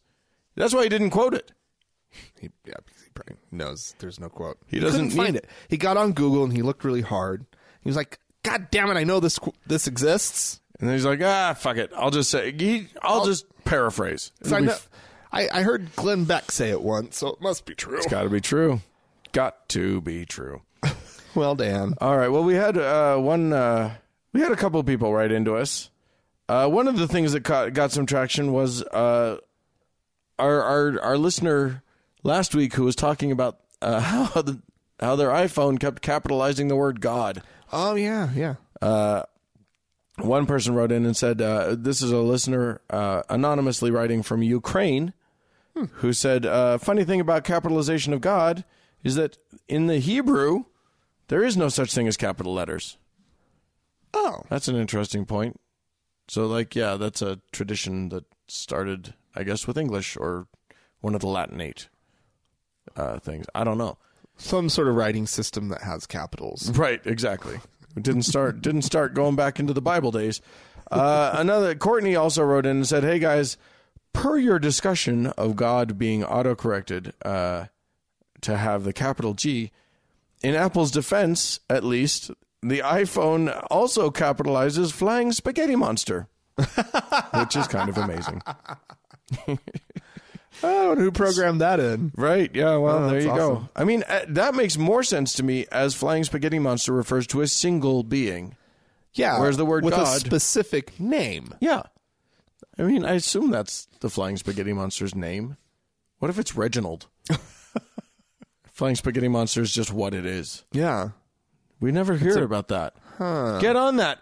That's why he didn't quote it. He, yeah, because he probably knows there's no quote. He doesn't couldn't find need- it. He got on Google and he looked really hard. He was like, "God damn it! I know this this exists." And then he's like, ah, fuck it. I'll just say. He, I'll, just paraphrase. I, know, I I heard Glenn Beck say it once, so it must be true. It's got to be true. Got to be true. Well, Dan. All right. Well, we had uh, one. Uh, we had a couple people write into us. Uh, one of the things that got, got some traction was uh, our our our listener last week who was talking about uh, how the how their iPhone kept capitalizing the word God. Oh yeah, yeah. One person wrote in and said, uh, "This is a listener uh, anonymously writing from Ukraine, who said, uh, funny thing about capitalization of God is that in the Hebrew there is no such thing as capital letters." Oh, That's an interesting point. So, like, yeah, that's a tradition that started, I guess, with English or one of the Latinate uh, things. I don't know. Some sort of writing system that has capitals. Right, exactly. Didn't start. didn't start going back into the Bible days. Uh, another Courtney also wrote in and said, "Hey guys, per your discussion of God being autocorrected uh, to have the capital G, in Apple's defense, at least." The iPhone also capitalizes flying spaghetti monster, which is kind of amazing. I don't know who programmed that in. Right. Yeah. Well, Oh, there you go. I mean, uh, that makes more sense to me as flying spaghetti monster refers to a single being. Yeah. Where's the word with a specific name? Yeah. I mean, I assume that's the flying spaghetti monster's name. What if it's Reginald? flying spaghetti monster is just what it is. Yeah. We never hear about that. Get on that,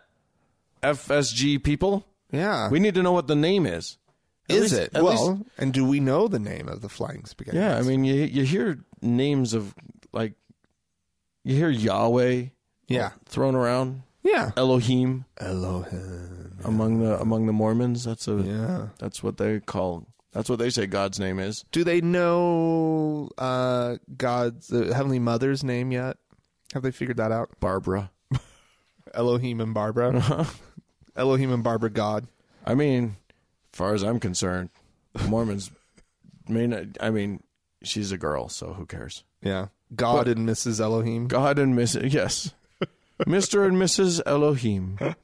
FSG people. Yeah. We need to know what the name is. Is least- it? Well, least- and do we know the name of the flying spaghetti? Yeah, I mean, you you hear names of like you hear Yahweh Yeah. thrown around, Yeah. Elohim Elohim. among the among the Mormons. That's a Yeah. that's what they call. That's what they say God's name is. Do they know uh, God's the Heavenly Mother's name yet? Have they figured that out? Barbara. Elohim and Barbara. Elohim and Barbara God. I mean, far as I'm concerned, Mormons. may not, I mean, she's a girl, so who cares? Yeah. God and Mrs. Elohim. God and Mrs. Yes, Mister and Mrs. Elohim. I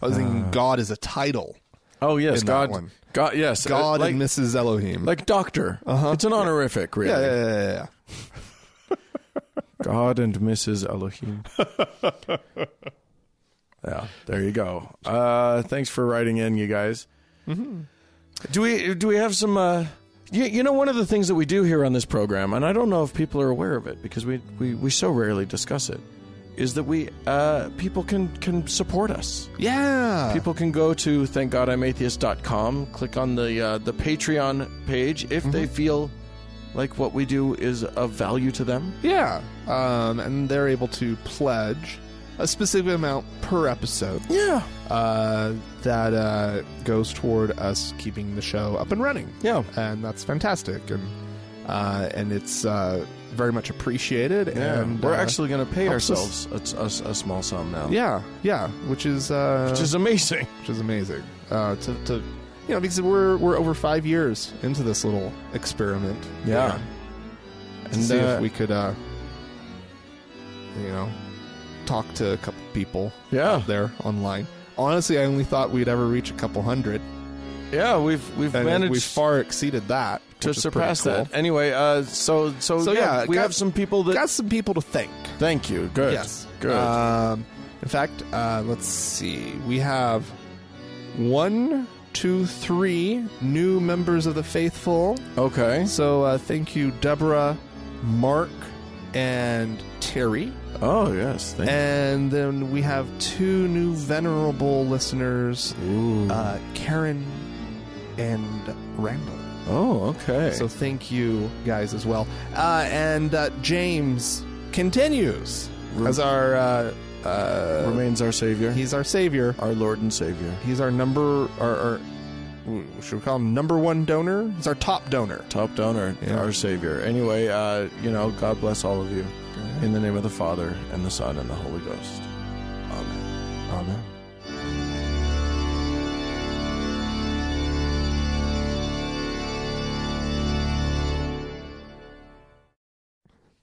was thinking God is a title. Oh yes, In that God. one. God. Yes, uh, God like, and Mrs. Elohim. like doctor. Uh-huh. It's an honorific, really. yeah, yeah, yeah, yeah, yeah. God and Mrs. Elohim. yeah, there you go. Uh, thanks for writing in, you guys. Do we do we have some? Uh, you, you know, one of the things that we do here on this program, and I don't know if people are aware of it because we we, we so rarely discuss it, is that we uh, people can can support us. Yeah. People can go to thankgodimatheist.com, click on the uh, the Patreon page if they feel like what we do is of value to them. Yeah. Um, and they're able to pledge a specific amount per episode Yeah, uh, that uh, goes toward us keeping the show up and running. yeah. And that's fantastic. And uh, and it's uh, very much appreciated. Yeah, and we're uh, actually going to pay ourselves a, a, a small sum now. Yeah, yeah, which is uh, which is amazing. which is amazing. Uh, to, to you know because we're we're over five years into this little experiment. Yeah. to And, see uh, if we could, uh, you know, talk to a couple people Yeah. out there online. Honestly, I only thought we'd ever reach a couple hundred, Yeah, we've we've and managed we far exceeded that to which is surpass cool. that. Anyway, uh, so so, So, yeah, yeah, we got- have some people that. Got some people to thank. thank you. Good. Yes. Good. Um, In fact, uh, let's see. We have one, two, three new members of the faithful. Okay. So uh, thank you, Deborah, Mark, and Terry. Oh yes. Thank And then we have two new venerable listeners, Ooh. uh, Karen and Randall. oh, okay. So thank you guys as well. Uh, and uh, James continues as our. Uh, uh, remains our savior, he's our savior. our Lord and Savior, He's our number. Our, our should we call him number one donor? He's our top donor. top donor, Yeah. our Savior. Anyway, uh, you know, God bless all of you. In the name of the Father and the Son and the Holy Ghost. Amen. Amen.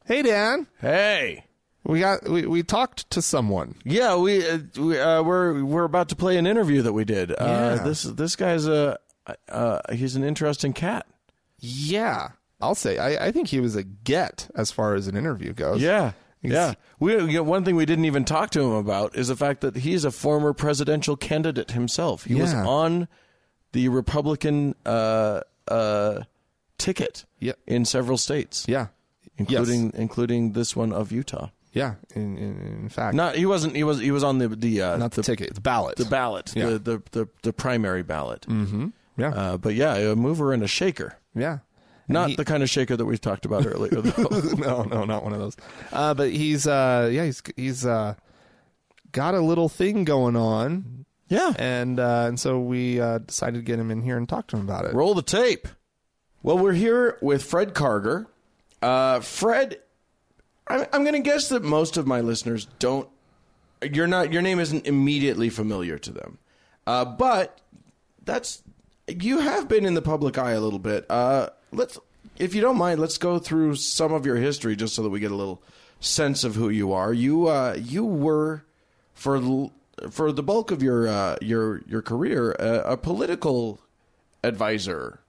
Hey Dan, Hey. We got we, we talked to someone. Yeah, we, uh, we uh, we're we're about to play an interview that we did. Uh, Yeah. This this guy's a uh, he's an interesting cat. Yeah, I'll say I, I think he was a get as far as an interview goes. Yeah, He's- yeah. We you know, one thing we didn't even talk to him about is the fact that he's a former presidential candidate himself. He was on the Republican uh, uh, ticket Yeah. in several states, yeah, including Yes. including this one of Utah. Yeah. In, in, in fact, Not he wasn't he was he was on the the uh, not the, ticket, the ballot. the ballot, Yeah. the, the the the primary ballot. mm-hmm. Yeah, Uh, but yeah, a mover and a shaker. yeah. Not he- the kind of shaker that we talked about earlier, no, no, not one of those. Uh, but he's uh, yeah, he's he's uh, got a little thing going on, yeah. and uh, and so we uh, decided to get him in here and talk to him about it. Roll the tape. Well, we're here with Fred Karger. Uh, Fred, I'm, I'm going to guess that most of my listeners don't. You're not. Your name isn't immediately familiar to them, uh, but that's you have been in the public eye a little bit. Uh, let's, if you don't mind, let's go through some of your history just so that we get a little sense of who you are. You uh, you were for for the bulk of your uh, your your career a, a political advisor.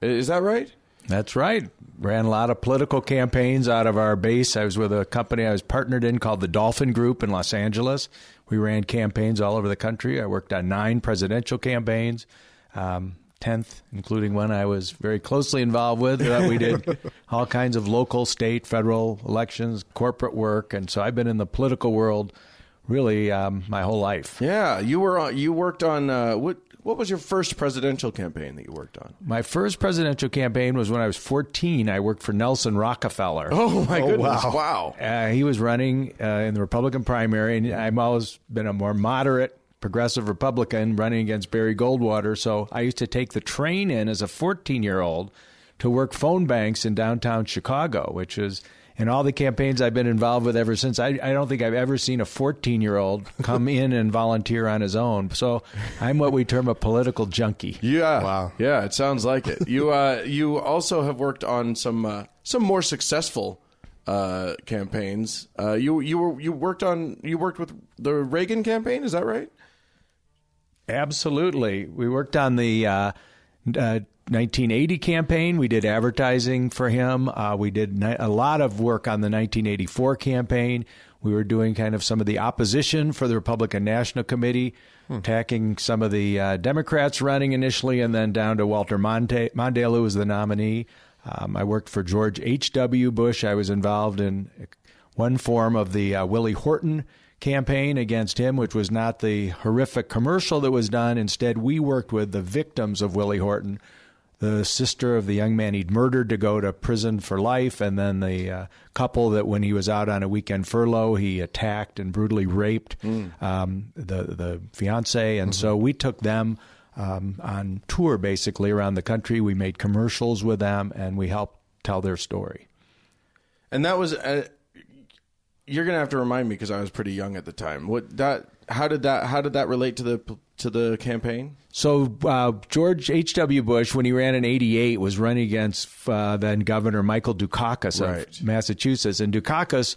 Is that right? That's right. Ran a lot of political campaigns out of our base. I was with a company I was partnered in called the Dolphin Group in Los Angeles. We ran campaigns all over the country. I worked on nine presidential campaigns, um, 10th, including one I was very closely involved with. Uh, we did all kinds of local, state, federal elections, corporate work. And so I've been in the political world really um, my whole life. Yeah, you were on, you worked on uh, what what was your first presidential campaign that you worked on? My first presidential campaign was when I was 14. I worked for Nelson Rockefeller. Oh my goodness! wow. Wow. Uh, he was running uh, in the Republican primary, and I've always been a more moderate progressive Republican running against Barry Goldwater. So I used to take the train in as a 14 year old to work phone banks in downtown Chicago, which is in all the campaigns I've been involved with ever since. I, I don't think I've ever seen a 14 year old come in and volunteer on his own. So I'm what we term a political junkie. Yeah. Wow. Yeah, it sounds like it. You uh, you also have worked on some uh, some more successful uh, campaigns. Uh, you you were you worked on you worked with the Reagan campaign. Is that right? Absolutely. We worked on the uh, uh, 1980 campaign. We did advertising for him. Uh, we did ni- a lot of work on the 1984 campaign. We were doing kind of some of the opposition for the Republican National Committee, attacking some of the uh, Democrats running initially, and then down to Walter Monte- Mondale, who was the nominee. Um, I worked for George H.W. Bush. I was involved in one form of the uh, Willie Horton campaign against him, which was not the horrific commercial that was done. Instead, we worked with the victims of Willie Horton, the sister of the young man he'd murdered to go to prison for life, and then the uh, couple that when he was out on a weekend furlough, he attacked and brutally raped um, the the fiance, and so we took them. Um, on tour basically around the country. We made commercials with them and we helped tell their story. And that was. Uh, you're gonna have to remind me because I was pretty young at the time. What that? How did that? How did that relate to the to the campaign? So uh, George H. W. Bush, when he ran in '88, was running against uh, then Governor Michael Dukakis Right. of Massachusetts, and Dukakis,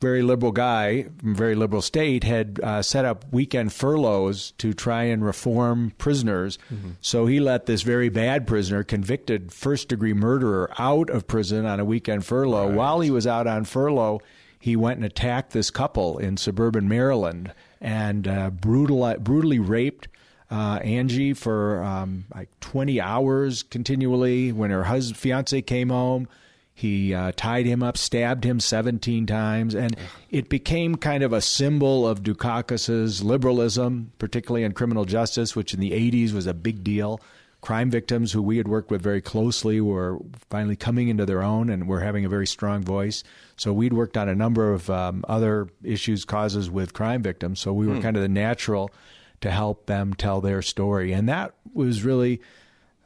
very liberal guy, from a very liberal state, had uh, set up weekend furloughs to try and reform prisoners. So he let this very bad prisoner, convicted first-degree murderer, out of prison on a weekend furlough. While he was out on furlough, he went and attacked this couple in suburban Maryland and uh, brutal, brutally raped uh, Angie for um, like 20 hours continually. When her husband, fiance came home, he uh, tied him up, stabbed him 17 times, and it became kind of a symbol of Dukakis's liberalism, particularly in criminal justice, which in the 80s was a big deal. Crime victims who we had worked with very closely were finally coming into their own and were having a very strong voice. So we'd worked on a number of um, other issues, causes with crime victims. So we were hmm. kind of the natural to help them tell their story. And that was really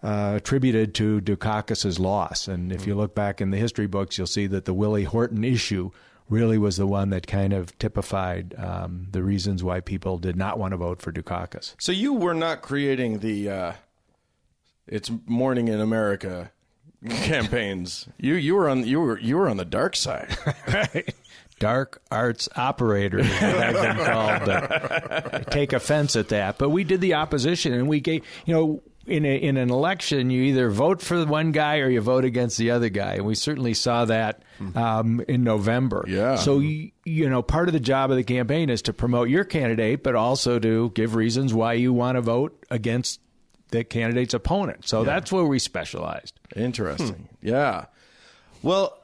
uh, attributed to Dukakis's loss. And if you look back in the history books, you'll see that the Willie Horton issue really was the one that kind of typified um, the reasons why people did not want to vote for Dukakis. So you were not creating the uh, "It's Morning in America" campaigns. You you were on you were you were on the dark side. right dark arts operator, I've been called. Uh, take offense at that, but we did the opposition, and we gave you know. In, a, in an election, you either vote for one guy or you vote against the other guy, and we certainly saw that um, in November. Yeah. So you, you know, part of the job of the campaign is to promote your candidate, but also to give reasons why you want to vote against the candidate's opponent. So yeah. that's where we specialized. Interesting. Hmm. Yeah. Well,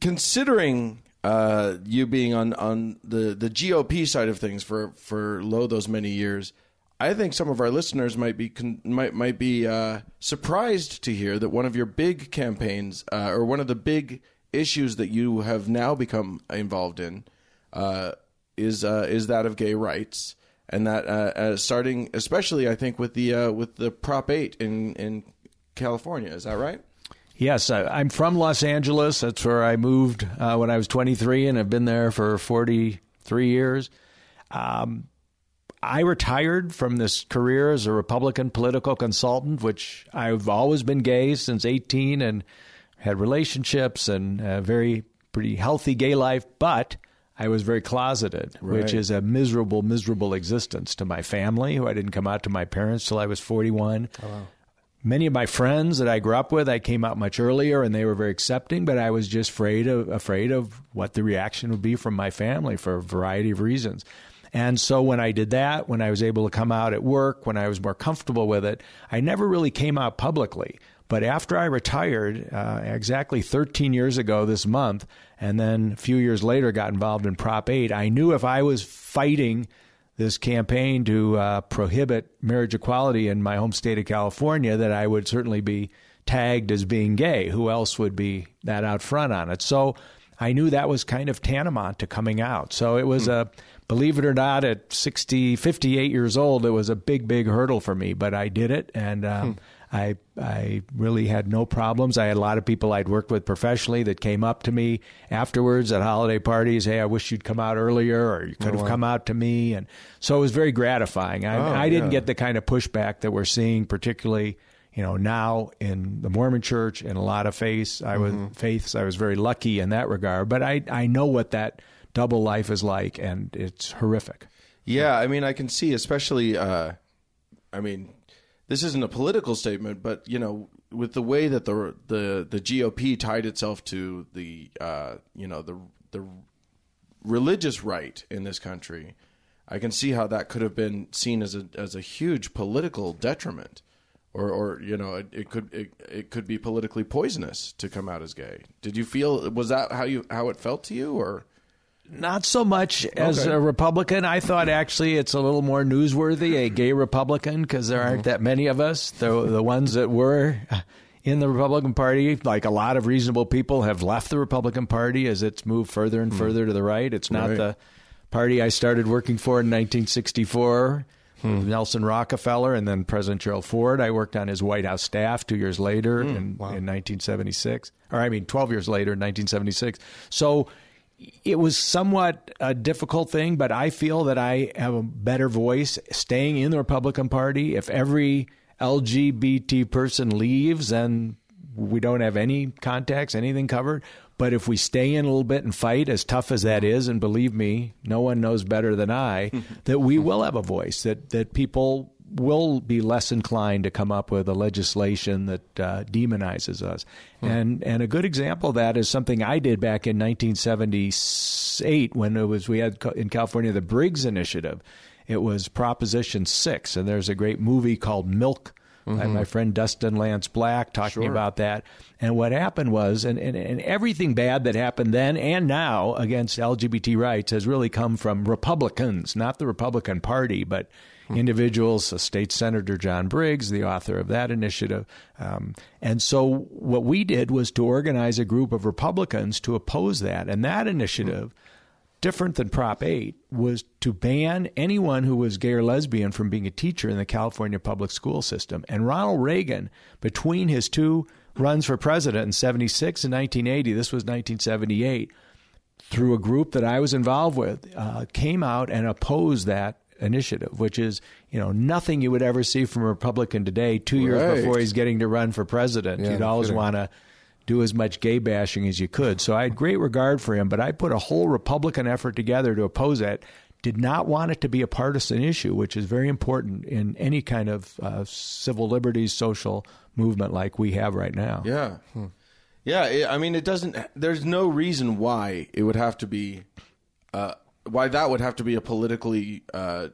considering uh, you being on on the the GOP side of things for for low those many years, I think some of our listeners might be con- might might be uh, surprised to hear that one of your big campaigns uh, or one of the big issues that you have now become involved in uh, is uh, is that of gay rights, and that uh, starting especially I think with the with the Prop Eight in in California. Is that right? Yes, I, am from Los Angeles. That's where I moved uh, when I was 23, and I've been there for 43 years. Um, I retired from this career as a Republican political consultant, which I've always been gay since 18 and had relationships and a very pretty healthy gay life, but I was very closeted, right. which is a miserable, miserable existence to my family, who I didn't come out to my parents till I was 41. Oh, wow many of my friends that I grew up with, I came out much earlier and they were very accepting, but I was just afraid of afraid of what the reaction would be from my family for a variety of reasons. And so when I did that, when I was able to come out at work, when I was more comfortable with it, I never really came out publicly. But after I retired, uh, exactly 13 years ago this month, and then a few years later got involved in Prop 8, I knew if I was fighting this campaign to uh, prohibit marriage equality in my home state of California that I would certainly be tagged as being gay. Who else would be that out front on it? So I knew that was kind of tantamount to coming out. So it was hmm. a, believe it or not, at 60, 58 years old, it was a big, big hurdle for me, but I did it. And um, hmm. I I really had no problems. I had a lot of people I'd worked with professionally that came up to me afterwards at holiday parties. Hey, I wish you'd come out earlier, or you could oh, have wow. come out to me. And so it was very gratifying. I, oh, I didn't yeah. get the kind of pushback that we're seeing, particularly you know now in the Mormon Church and a lot of faiths. I was mm-hmm. faiths. I was very lucky in that regard. But I I know what that double life is like, and it's horrific. Yeah, I mean, I can see, especially. Uh, I mean, this isn't a political statement, but you know, with the way that the the the GOP tied itself to the uh, you know the the religious right in this country, I can see how that could have been seen as a as a huge political detriment, or or you know, it, it could it, it could be politically poisonous to come out as gay. Did you feel was that how you how it felt to you, or? Not so much as okay. a Republican. I thought actually it's a little more newsworthy, a gay Republican, because there aren't mm-hmm. that many of us. The, the ones that were in the Republican Party, like a lot of reasonable people, have left the Republican Party as it's moved further and mm. further to the right. It's not right. the party I started working for in 1964. Hmm. Nelson Rockefeller and then President Gerald Ford. I worked on his White House staff two years later hmm. in, wow. in 1976, or I mean, 12 years later in 1976. So it was somewhat a difficult thing, but I feel that I have a better voice staying in the Republican Party. If every LGBT person leaves, then we don't have any contacts, anything covered. But if we stay in a little bit and fight, as tough as that is, and believe me, no one knows better than I, that we will have a voice, that, that people will be less inclined to come up with a legislation that uh, demonizes us. Hmm. And and a good example of that is something I did back in 1978 when it was we had in California the Briggs Initiative. It was Proposition Six, and there's a great movie called Milk Mm-hmm. I my friend Dustin Lance Black talking sure. about that. And what happened was, and, and, and everything bad that happened then and now against LGBT rights has really come from Republicans, not the Republican Party, but hmm. individuals, State Senator John Briggs, the author of that initiative. Um, and so what we did was to organize a group of Republicans to oppose that. And that initiative. Different than Prop 8 was to ban anyone who was gay or lesbian from being a teacher in the California public school system. And Ronald Reagan, between his two runs for president in 76 and 1980, this was 1978, through a group that I was involved with, uh, came out and opposed that initiative, which is you know nothing you would ever see from a Republican today. Two years right. before he's getting to run for president, yeah, you'd always want to do as much gay bashing as you could. So I had great regard for him, but I put a whole Republican effort together to oppose that. Did not want it to be a partisan issue, which is very important in any kind of uh, civil liberties, social movement like we have right now. Yeah. Hmm. Yeah. I mean, it doesn't, there's no reason why it would have to be, uh, why that would have to be a politically uh,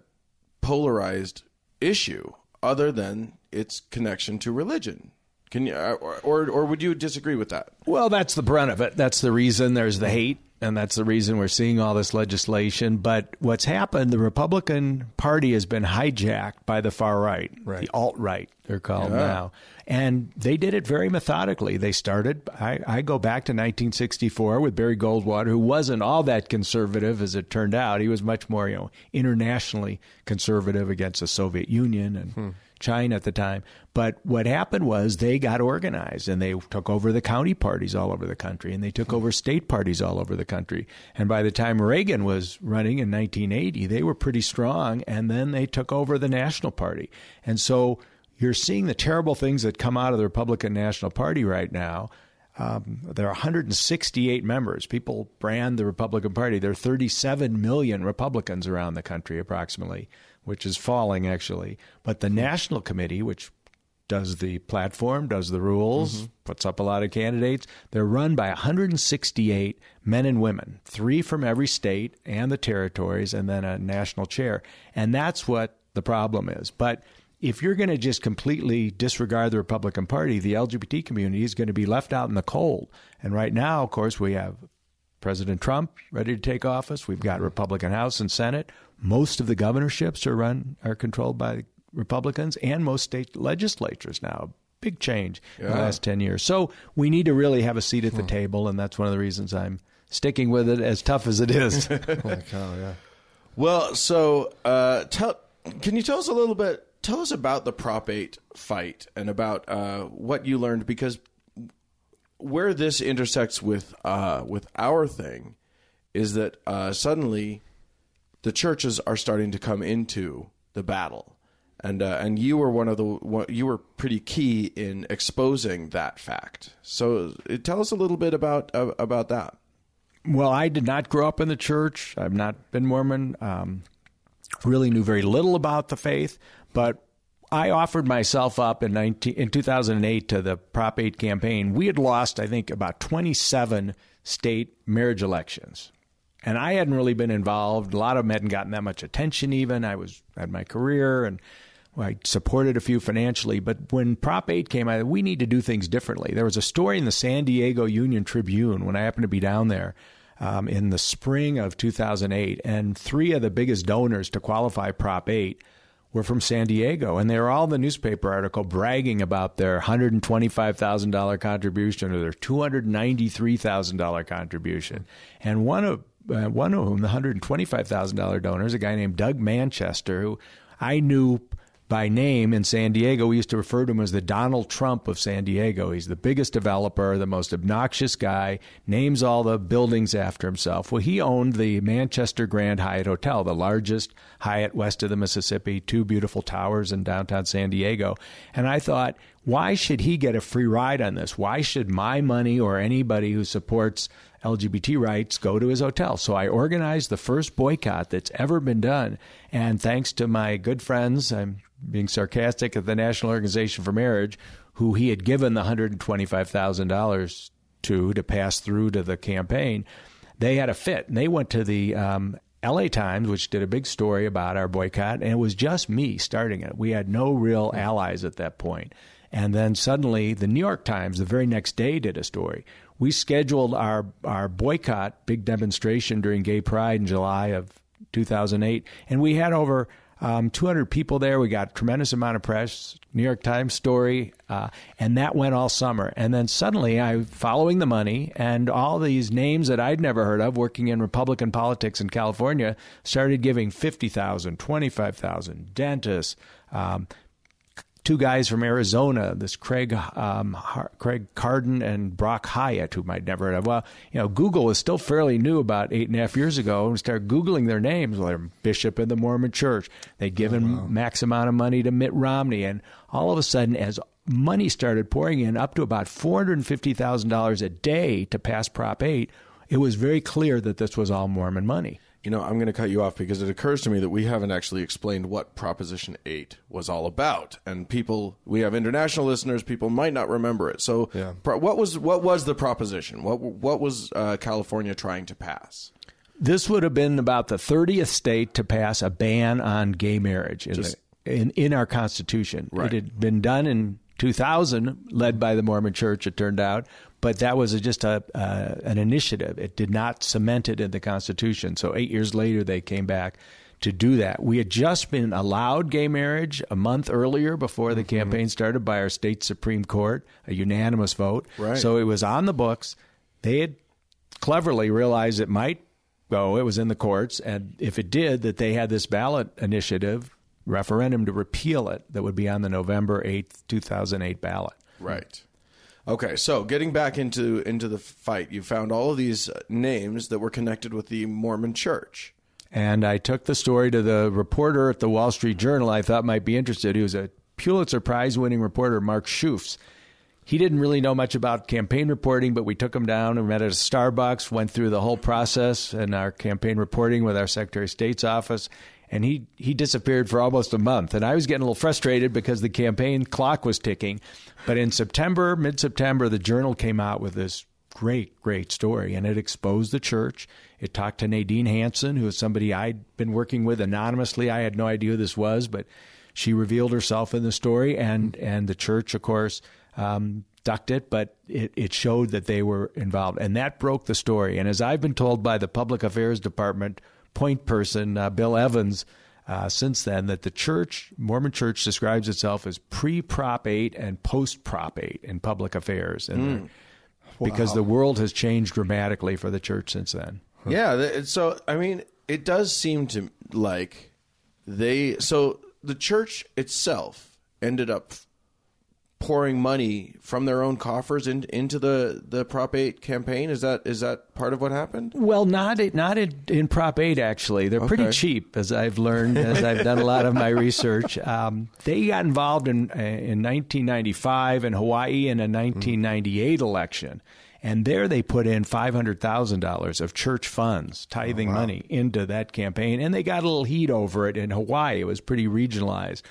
polarized issue other than its connection to religion. Can you, uh, or or would you disagree with that? Well, that's the brunt of it. That's the reason there's the hate, and that's the reason we're seeing all this legislation. But what's happened? The Republican Party has been hijacked by the far right, right. the alt right, they're called yeah. now, and they did it very methodically. They started. I, I go back to 1964 with Barry Goldwater, who wasn't all that conservative as it turned out. He was much more, you know, internationally conservative against the Soviet Union and. Hmm China at the time. But what happened was they got organized and they took over the county parties all over the country and they took over state parties all over the country. And by the time Reagan was running in 1980, they were pretty strong. And then they took over the National Party. And so you're seeing the terrible things that come out of the Republican National Party right now. Um, there are 168 members. People brand the Republican Party. There are 37 million Republicans around the country, approximately which is falling actually. But the National Committee, which does the platform, does the rules, mm-hmm. puts up a lot of candidates. They're run by 168 men and women, three from every state and the territories, and then a national chair. And that's what the problem is. But if you're going to just completely disregard the Republican Party, the LGBT community is going to be left out in the cold. And right now, of course, we have President Trump ready to take office. We've got Republican House and Senate. Most of the governorships are run are controlled by Republicans, and most state legislatures now. Big change yeah. in the last ten years. So we need to really have a seat at the hmm. table, and that's one of the reasons I'm sticking with it, as tough as it is. Holy cow! Yeah. Well, so uh, tell can you tell us a little bit? Tell us about the Prop Eight fight and about uh, what you learned because where this intersects with uh, with our thing is that uh, suddenly the churches are starting to come into the battle, and uh, and you were one of the you were pretty key in exposing that fact. So uh, tell us a little bit about uh, about that. Well, I did not grow up in the church. I've not been Mormon. Um, really knew very little about the faith, but I offered myself up in 19, in 2008 to the Prop 8 campaign. We had lost, I think, about 27 state marriage elections and I hadn't really been involved. A lot of them hadn't gotten that much attention. Even I was had my career and I supported a few financially. But when Prop 8 came out, we need to do things differently. There was a story in the San Diego Union Tribune when I happened to be down there. Um, in the spring of 2008, and three of the biggest donors to qualify Prop 8 were from San Diego, and they were all in the newspaper article bragging about their $125,000 contribution or their $293,000 contribution. And one of uh, one of whom, the $125,000 donor, is a guy named Doug Manchester, who I knew by name in San Diego. We used to refer to him as the Donald Trump of San Diego. He's the biggest developer, the most obnoxious guy, names all the buildings after himself. Well, he owned the Manchester Grand Hyatt Hotel, the largest Hyatt west of the Mississippi, two beautiful towers in downtown San Diego. And I thought, why should he get a free ride on this? Why should my money or anybody who supports LGBT rights, go to his hotel. So I organized the first boycott that's ever been done. And thanks to my good friends, I'm being sarcastic at the National Organization for Marriage, who he had given the $125,000 to to pass through to the campaign. They had a fit, and they went to the um, LA Times, which did a big story about our boycott, and it was just me starting it. We had no real allies at that point. And then suddenly, the New York Times, the very next day, did a story. We scheduled our, our boycott big demonstration during Gay Pride in July of 2008, and we had over um, 200 people there. We got tremendous amount of press, New York Times story, uh, and that went all summer. And then suddenly, I following the money and all these names that I'd never heard of, working in Republican politics in California, started giving 50,000, 25,000, dentists. Um, two guys from Arizona, this Craig um, Craig Carden and Brock Hyatt, who I'd never heard of. Well, you know, Google was still fairly new about eight and a half years ago, and started googling their names. Well, they're bishop in the Mormon Church. They'd given oh, wow. max amount of money to Mitt Romney, and all of a sudden, as money started pouring in, up to about four hundred and fifty thousand dollars a day to pass Prop Eight, it was very clear that this was all Mormon money. You know, I'm going to cut you off because it occurs to me that we haven't actually explained what Proposition 8 was all about. And people, we have international listeners, people might not remember it. So, yeah. pro, what was what was the proposition? What what was uh, California trying to pass? This would have been about the 30th state to pass a ban on gay marriage in, Just, the, in, in, our Constitution. Right. It had been done in 2000, led by the Mormon Church, it turned out, but that was just a uh, an initiative. It did not cement it in the Constitution. So eight years later, they came back to do that. We had just been allowed gay marriage a month earlier before the mm-hmm. campaign started by our state Supreme Court, a unanimous vote. Right. So it was on the books. They had cleverly realized it might go. It was in the courts, and if it did, that they had this ballot initiative referendum to repeal it that would be on the November eighth, two thousand eight ballot. Right. Okay, so getting back into into the fight, you found all of these uh, names that were connected with the Mormon Church. And I took the story to the reporter at the Wall Street Journal I thought might be interested. He was a Pulitzer Prize winning reporter, Mark Schoofs. He didn't really know much about campaign reporting, but we took him down and met at a Starbucks, went through the whole process and our campaign reporting with our Secretary of State's office and he he disappeared for almost a month and i was getting a little frustrated because the campaign clock was ticking but in september mid-september the journal came out with this great great story and it exposed the church it talked to nadine hansen who was somebody i'd been working with anonymously i had no idea who this was but she revealed herself in the story and and the church of course um, ducked it, but it, it showed that they were involved. And that broke the story. And as I've been told by the Public Affairs Department point person, uh, Bill Evans, uh, since then that the church, Mormon Church, describes itself as pre Prop 8 and post Prop 8 in public affairs. And mm. wow. Because the world has changed dramatically for the church since then. Yeah. So, I mean, it does seem to like they. So the church itself ended up pouring money from their own coffers in, into the, the Prop 8 campaign? Is that is that part of what happened? Well, not not in, in Prop 8 actually. They're okay. pretty cheap, as I've learned as I've done a lot of my research. Um, they got involved in in 1995 in Hawaii in a 1998 mm. election. And there they put in $500,000 of church funds, tithing oh, wow. money into that campaign. And they got a little heat over it in Hawaii. It was pretty regionalized.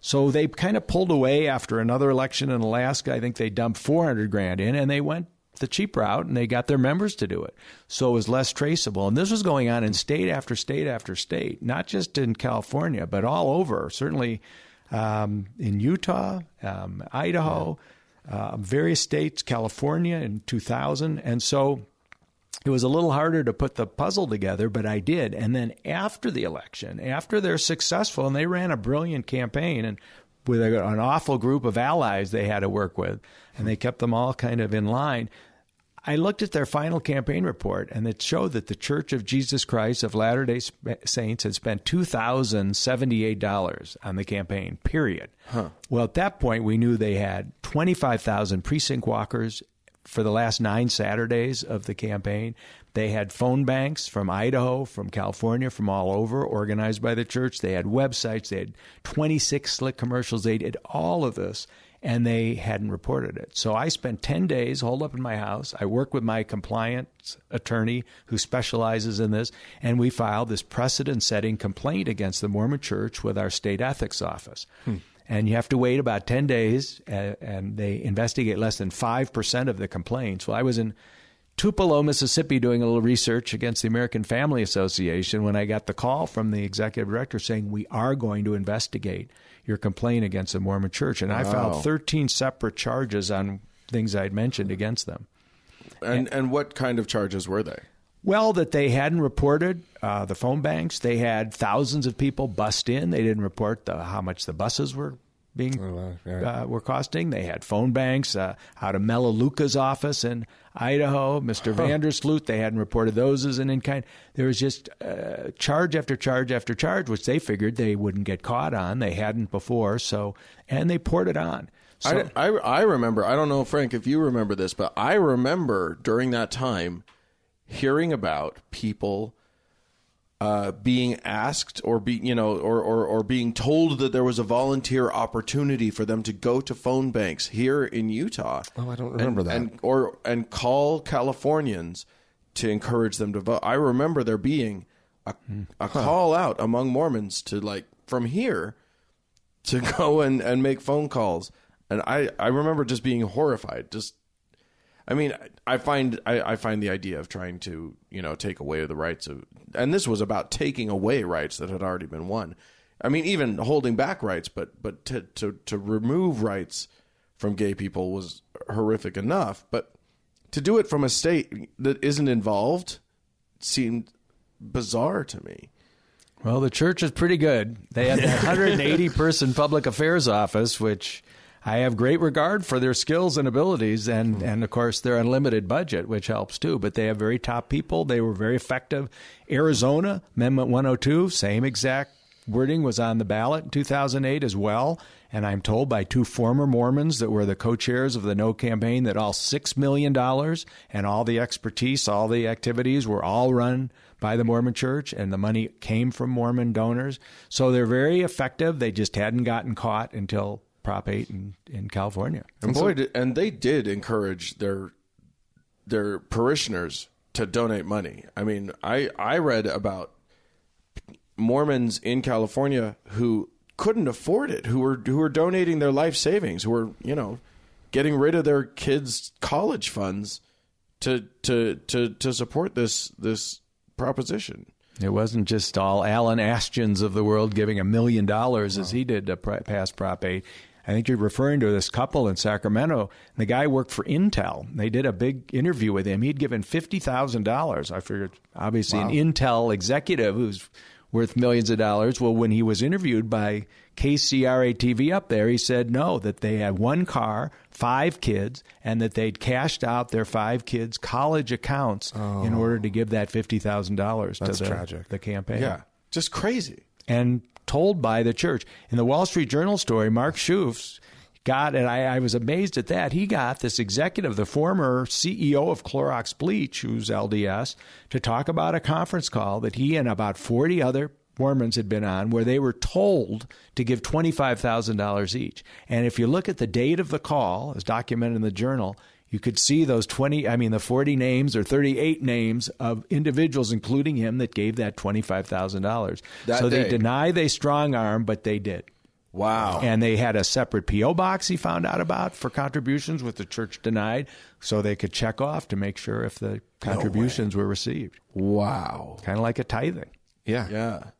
So they kind of pulled away after another election in Alaska. I think they dumped 400 grand in and they went the cheap route and they got their members to do it. So it was less traceable. And this was going on in state after state after state, not just in California, but all over, certainly um, in Utah, um, Idaho, uh, various states, California in 2000. And so it was a little harder to put the puzzle together, but I did. And then after the election, after they're successful, and they ran a brilliant campaign and with a, an awful group of allies they had to work with, and they kept them all kind of in line. I looked at their final campaign report, and it showed that the Church of Jesus Christ of Latter day Saints had spent $2,078 on the campaign, period. Huh. Well, at that point, we knew they had 25,000 precinct walkers for the last nine Saturdays of the campaign. They had phone banks from Idaho, from California, from all over, organized by the church. They had websites. They had 26 slick commercials. They did all of this. and they hadn't reported it. So I spent 10 days holed up in my house. I worked with my compliance attorney who specializes in this, and we filed this precedent setting complaint against the Mormon Church with our state ethics office. Hmm. And you have to wait about 10 days, and they investigate less than 5% of the complaints. Well, I was in Tupelo, Mississippi, doing a little research against the American Family Association when I got the call from the executive director saying, We are going to investigate your complaint against the Mormon Church. And wow. I filed 13 separate charges on things I'd mentioned against them. And, and, and what kind of charges were they? Well, that they hadn't reported uh, the phone banks. They had thousands of people bust in. They didn't report the, how much the buses were being oh, uh, were costing. They had phone banks uh, out of Melaleuca's office in Idaho, Mr. Huh. Vandersloot. They hadn't reported those as an in kind. There was just uh, charge after charge after charge, which they figured they wouldn't get caught on. They hadn't before, so and they poured it on. So, I, I, I remember. I don't know, Frank, if you remember this, but I remember during that time hearing about people uh, being asked or be you know or, or or being told that there was a volunteer opportunity for them to go to phone banks here in Utah. Oh, I don't remember and, that. And or and call Californians to encourage them to vote. I remember there being a, a huh. call out among Mormons to like from here to go and, and make phone calls. And I, I remember just being horrified, just I mean, I find I, I, find the idea of trying to you know take away the rights of, and this was about taking away rights that had already been won. I mean, even holding back rights, but but to to to remove rights from gay people was horrific enough. But to do it from a state that isn't involved seemed bizarre to me. Well, the church is pretty good. They have a 180 person public affairs office, which I have great regard for their skills and abilities, and, mm-hmm. and of course their unlimited budget, which helps too. But they have very top people. They were very effective. Arizona Amendment 102, same exact wording was on the ballot in 2008 as well. And I'm told by two former Mormons that were the co-chairs of the No campaign that all six million dollars and all the expertise, all the activities were all run by the Mormon Church, and the money came from Mormon donors. So they're very effective. They just hadn't gotten caught until Prop 8 in, in California. And boy, did, and they did encourage their their parishioners to donate money. I mean, I I read about Mormons in California who couldn't afford it, who were who were donating their life savings, who were, you know, getting rid of their kids' college funds to to to to support this this proposition. It wasn't just all Alan Ashton's of the world giving a million dollars as he did to pass Prop 8. I think you're referring to this couple in Sacramento. The guy worked for Intel. They did a big interview with him. He'd given fifty thousand dollars. I figured, obviously, wow. an Intel executive who's worth millions of dollars. Well, when he was interviewed by KCRA TV up there, he said no, that they had one car, five kids, and that they'd cashed out their five kids' college accounts oh. in order to give that fifty thousand dollars to the, tragic. the campaign. Yeah, just crazy. And told by the church. In the Wall Street Journal story, Mark Schoofs got, and I, I, was amazed at that, he got this executive, the former CEO of Clorox Bleach, who's LDS, to talk about a conference call that he and about 40 other Mormons had been on where they were told to give $25,000 each. And if you look at the date of the call, as documented in the journal, you could see those 20, I mean, the 40 names or 38 names of individuals, including him, that gave that $25,000. So day. they deny they strong arm, but they did. Wow. And they had a separate P.O. box he found out about for contributions, which the church denied, so they could check off to make sure if the contributions no were received. Wow. Kind of like a tithing. Yeah. Yeah.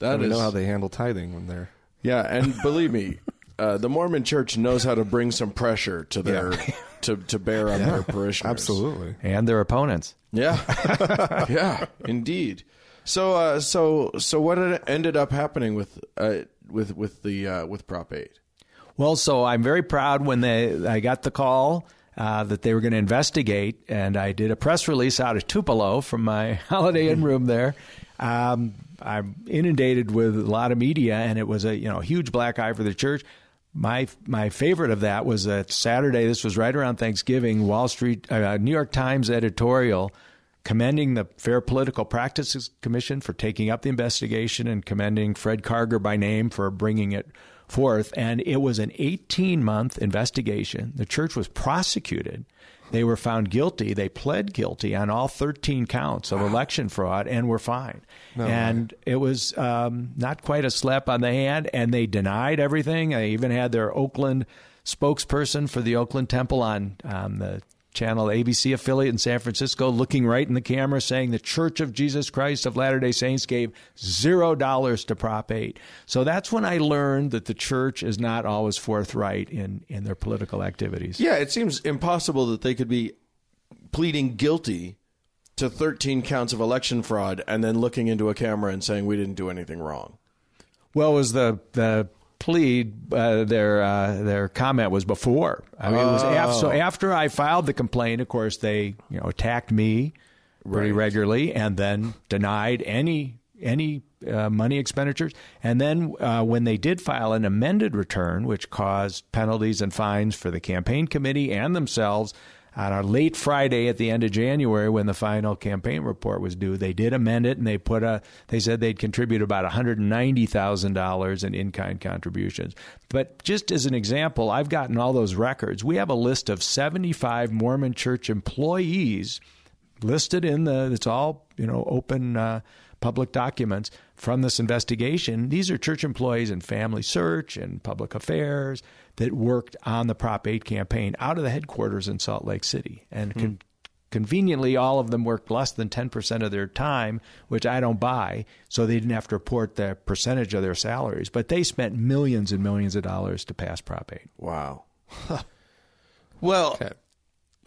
I don't know how they handle tithing when they're. Yeah, and believe me, uh, the Mormon Church knows how to bring some pressure to their yeah. to to bear on yeah, their parishioners. Absolutely, and their opponents. Yeah, yeah, indeed. So, uh, so, so, what ended up happening with uh, with with the uh, with Prop Eight? Well, so I'm very proud when they I got the call. Uh, that they were going to investigate, and I did a press release out of Tupelo from my Holiday Inn room there. Um, I'm inundated with a lot of media, and it was a you know huge black eye for the church my my favorite of that was that Saturday. This was right around Thanksgiving. Wall Street, uh, New York Times editorial commending the Fair Political Practices Commission for taking up the investigation and commending Fred Karger by name for bringing it forth, and it was an 18 month investigation. The church was prosecuted. They were found guilty. They pled guilty on all 13 counts of election fraud and were fined. and it was um, not quite a slap on the hand, and they denied everything. They even had their Oakland spokesperson for the Oakland Temple on um, the channel ABC affiliate in San Francisco looking right in the camera saying the Church of Jesus Christ of Latter day Saints gave zero dollars to Prop 8. So that's when I learned that the church is not always forthright in, in their political activities. Yeah, it seems impossible that they could be pleading guilty to 13 counts of election fraud and then looking into a camera and saying we didn't do anything wrong. Well, was the the plea uh, their uh, their comment was before. I mean, it was after, so after I filed the complaint. Of course, they you know attacked me pretty regularly and then denied any any uh, money expenditures. And then uh, when they did file an amended return, which caused penalties and fines for the campaign committee and themselves. On our late Friday at the end of January, when the final campaign report was due, they did amend it and they put a. They said they'd contribute about one hundred ninety thousand dollars in in-kind contributions. But just as an example, I've gotten all those records. We have a list of seventy-five Mormon Church employees listed in the. It's all you know open. Uh, public documents from this investigation. These are church employees in family search and public affairs that worked on the Prop 8 campaign out of the headquarters in Salt Lake City. And hmm. con- conveniently, all of them worked less than 10% of their time, which I don't buy, so they didn't have to report the percentage of their salaries. But they spent millions and millions of dollars to pass Prop 8. Wow. well,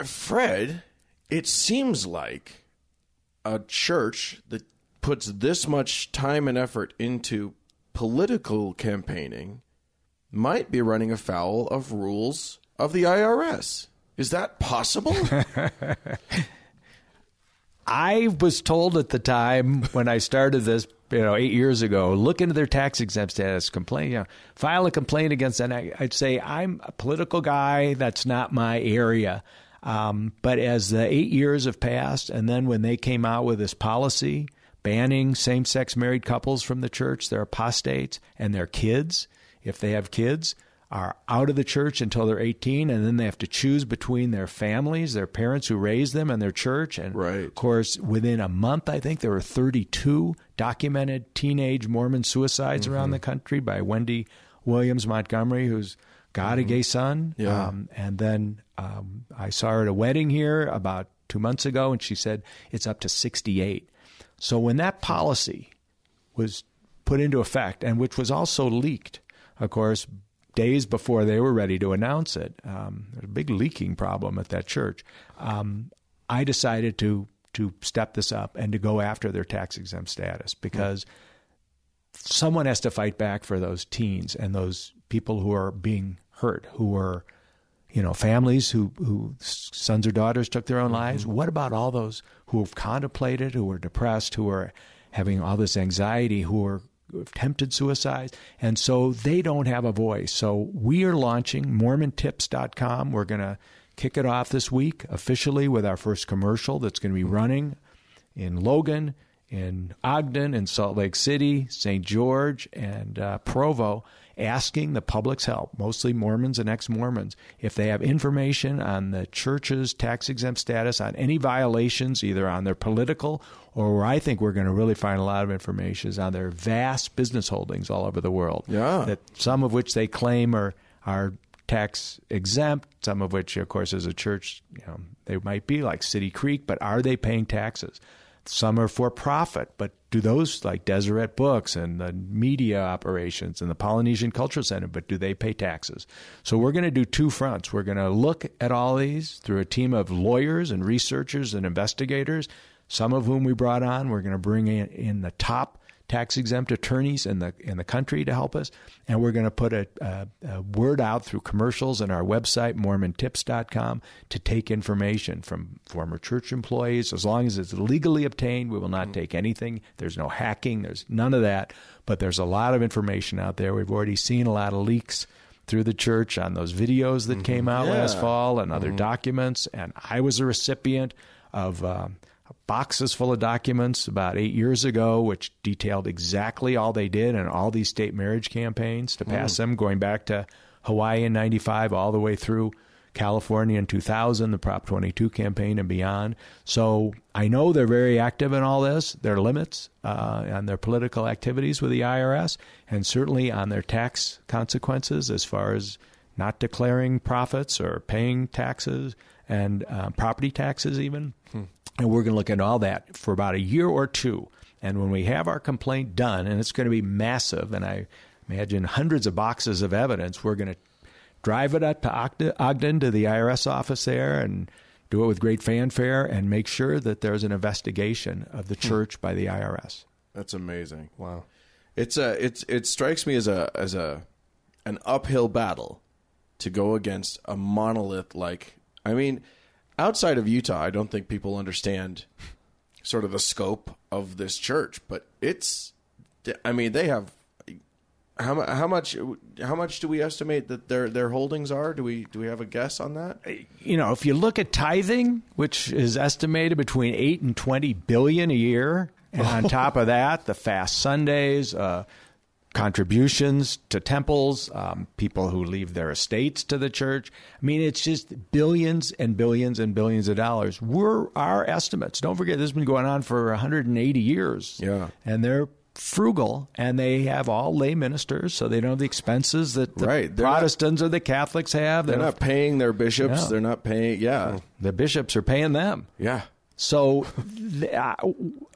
Fred, it seems like a church that puts this much time and effort into political campaigning might be running afoul of rules of the IRS. Is that possible? I was told at the time when I started this, you know, eight years ago, look into their tax exempt status, complain, you know, file a complaint against them. I, I'd say I'm a political guy. That's not my area. Um, but as the eight years have passed, and then when they came out with this policy banning same-sex married couples from the church, their apostates, and their kids, if they have kids, are out of the church until they're 18 and then they have to choose between their families their parents who raised them and their church. And Right. of course within a month i think there were 32 documented teenage mormon suicides around the country by wendy williams montgomery who's got a gay son. Yeah. um, and then um, i saw her at a wedding here about two months ago and she said it's up to 68 so when that policy was put into effect and which was also leaked, of course, days before they were ready to announce it. Um, there's a big leaking problem at that church. Um, I decided to to step this up and to go after their tax exempt status because someone has to fight back for those teens and those people who are being hurt, who are you know, families who, who sons or daughters took their own lives. What about all those who have contemplated, who are depressed, who are having all this anxiety, who are have tempted suicide? And so they don't have a voice. So we are launching MormonTips.com. We're going to kick it off this week officially with our first commercial that's going to be running in Logan, in Ogden, in Salt Lake City, St. George, and uh, Provo, asking the public's help, mostly Mormons and ex Mormons, if they have information on the church's tax exempt status, on any violations, either on their political or where I think we're going to really find a lot of information is on their vast business holdings all over the world. Yeah. That some of which they claim are, are tax exempt, some of which, of course, as a church, you know, they might be like City Creek, but are they paying taxes? Some are for profit, but do those like Deseret Books and the media operations and the Polynesian Cultural Center, but do they pay taxes? So we're going to do two fronts. We're going to look at all these through a team of lawyers and researchers and investigators, some of whom we brought on. We're going to bring in, in the top tax exempt attorneys in the in the country to help us, and we're going to put a, a, a word out through commercials on our website mormontips.com to take information from former church employees. As long as it's legally obtained, we will not mm-hmm. take anything. There's no hacking. There's none of that. But there's a lot of information out there. We've already seen a lot of leaks through the church on those videos that mm-hmm. came out last fall and other mm-hmm. documents. And I was a recipient of. Um, boxes full of documents about eight years ago, which detailed exactly all they did and all these state marriage campaigns to pass them, going back to Hawaii in 95 all the way through California in 2000, the Prop 22 campaign and beyond. So I know they're very active in all this. their limits uh, on their political activities with the IRS and certainly on their tax consequences as far as not declaring profits or paying taxes and uh, property taxes, even. And we're going to look at all that for about a year or two. And when we have our complaint done, and it's going to be massive, and I imagine hundreds of boxes of evidence, we're going to drive it up to Ogden, Ogden to the IRS office there and do it with great fanfare and make sure that there's an investigation of the hmm. church by the IRS. That's amazing. Wow. It's a it's it strikes me as a as a an uphill battle to go against a monolith like I mean, outside of Utah, I don't think people understand sort of the scope of this church, but it's I mean, they have how how much how much do we estimate that their their holdings are? Do we do we have a guess on that? You know, if you look at tithing, which is estimated between 8 and 20 billion a year, and on top of that, the fast Sundays, uh, contributions to temples, um, people who leave their estates to the church. I mean, it's just billions and billions and billions of dollars. We're our estimates. Don't forget, this has been going on for 180 years. Yeah. and they're frugal, and they have all lay ministers, so they don't have the expenses that the Right. They're not- Protestants or the Catholics have. They They're don't not paying their bishops. No. They're not paying. Yeah, the bishops are paying them. yeah. So, the, uh,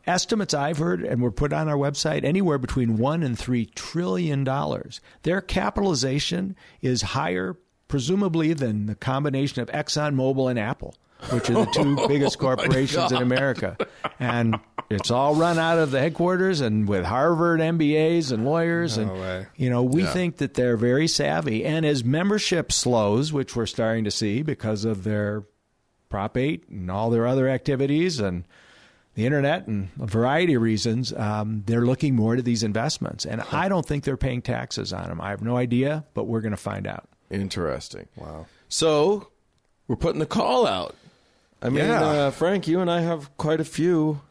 estimates I've heard, and were put on our website, anywhere between one and three trillion dollars. Their capitalization is higher, presumably, than the combination of ExxonMobil and Apple, which are the two biggest corporations in America. And it's all run out of the headquarters, and with Harvard MBAs and lawyers, and way. you know, we Yeah. think that they're very savvy. And as membership slows, which we're starting to see because of their Prop 8 and all their other activities and the internet and a variety of reasons, um, they're looking more to these investments. And I don't think they're paying taxes on them. I have no idea, but we're going to find out. Interesting. Wow. So we're putting the call out. I mean, Yeah. uh, Frank, you and I have quite a few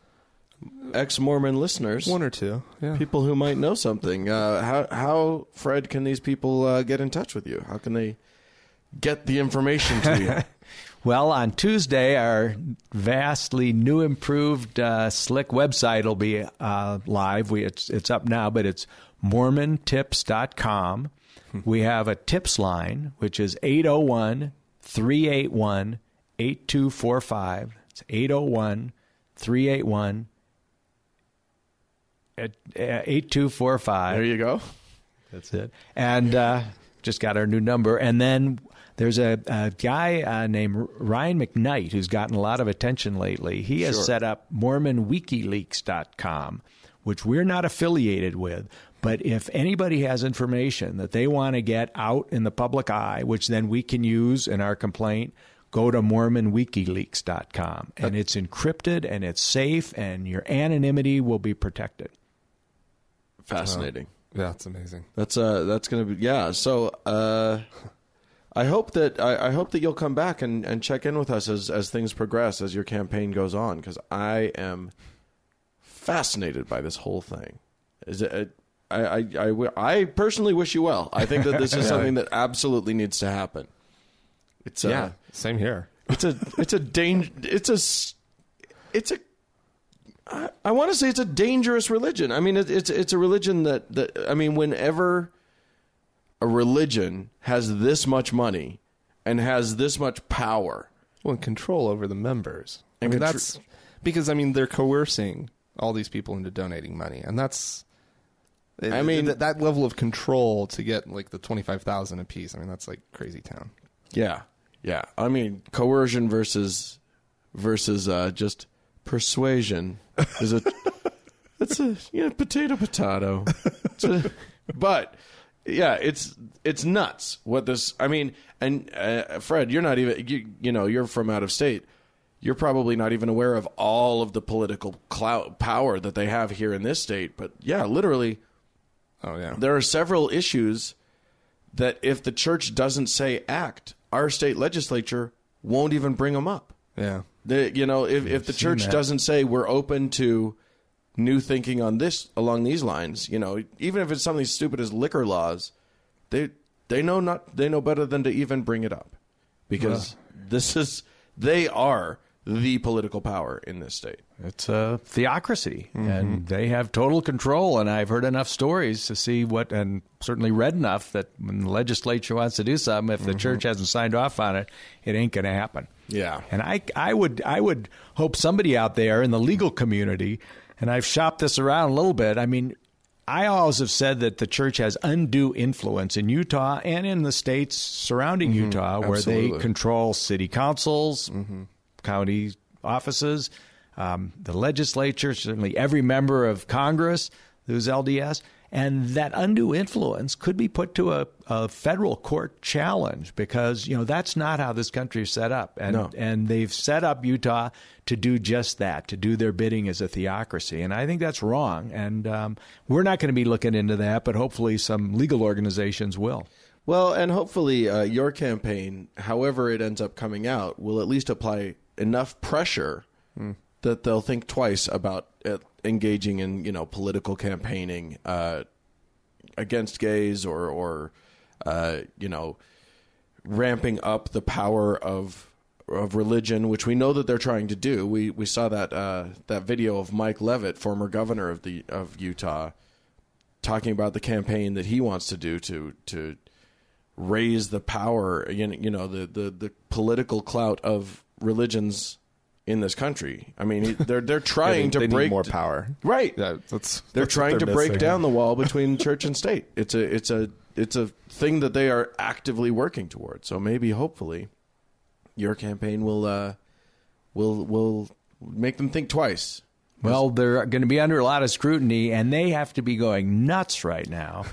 ex-Mormon listeners. One or two. Yeah. people who might know something. Uh, how how Fred can these people uh, get in touch with you? How can they get the information to you? Well, on Tuesday, our vastly new, improved, uh, slick website will be uh, live. We, it's, it's up now, but it's mormontips.com. we have a tips line, which is 801 381 8245. It's 801 381 8245. there you go. That's it. And uh, just got our new number. And then there's a, a guy uh, named Ryan McKnight who's gotten a lot of attention lately. He has Sure. set up MormonWikiLeaks.com, which we're not affiliated with. But if anybody has information that they want to get out in the public eye, which then we can use in our complaint, go to MormonWikiLeaks.com. And it's encrypted and it's safe, and your anonymity will be protected. Fascinating. Yeah, it's amazing. That's uh that's gonna be yeah. So uh, I hope that I, I hope that you'll come back and, and check in with us as as things progress as your campaign goes on because I am fascinated by this whole thing. Is it? I, I, I, I personally wish you well. I think that this is something that absolutely needs to happen. It's Yeah. Same here. it's a it's a danger it's a it's a I, I want to say it's a dangerous religion. I mean, it, it's it's a religion that that I mean, whenever a religion has this much money and has this much power, Well, and control over the members. I mean, contr- that's because I mean they're coercing all these people into donating money, and that's. I mean- that, that level of control to get like the twenty five thousand apiece. I mean, that's like crazy town. yeah, yeah. I mean, coercion versus versus uh, just persuasion is a it's a you know potato potato. A, but yeah, it's it's nuts what this. I mean, and uh, Fred, you're not even you, you know you're from out of state. You're probably not even aware of all of the political clout power that they have here in this state. But yeah, literally, Oh yeah. there are several issues that if the church doesn't say act, our state legislature won't even bring them up. Yeah. The, you know, if, if the church that. doesn't say we're open to new thinking on this along these lines, you know, even if it's something as stupid as liquor laws, they they know not they know better than to even bring it up because this is they are the political power in this state. It's a theocracy, Mm-hmm. and they have total control. And I've heard enough stories to see what, and certainly read enough that when the legislature wants to do something, if the church hasn't signed off on it, it ain't going to happen. Mm-hmm. Yeah. And I, I would, I would hope somebody out there in the legal community, and I've shopped this around a little bit. I mean, I always have said that the church has undue influence in Utah and in the states surrounding Utah, where they control city councils, county offices, um, the legislature, certainly every member of Congress who's LDS. And that undue influence could be put to a, a federal court challenge because you know that's not how this country is set up, and No. and they've set up Utah to do just that, to do their bidding as a theocracy, and I think that's wrong. And um, we're not going to be looking into that, but hopefully some legal organizations will. Well, and hopefully uh, your campaign, however it ends up coming out, will at least apply enough pressure that they'll think twice about uh, engaging in you know political campaigning uh, against gays or or uh, you know ramping up the power of of religion, which we know that they're trying to do. We we saw that uh, that video of Mike Leavitt, former governor of the of Utah, talking about the campaign that he wants to do to to raise the power, you know, the, the, the political clout of religions in this country. I mean, they're they're trying they, to they need break more power. Right. Yeah, that's They're that's trying to they're break missing. down the wall between church and state. It's a it's a it's a thing that they are actively working towards. So maybe hopefully your campaign will uh will will make them think twice. Well, they're going to be under a lot of scrutiny, and they have to be going nuts right now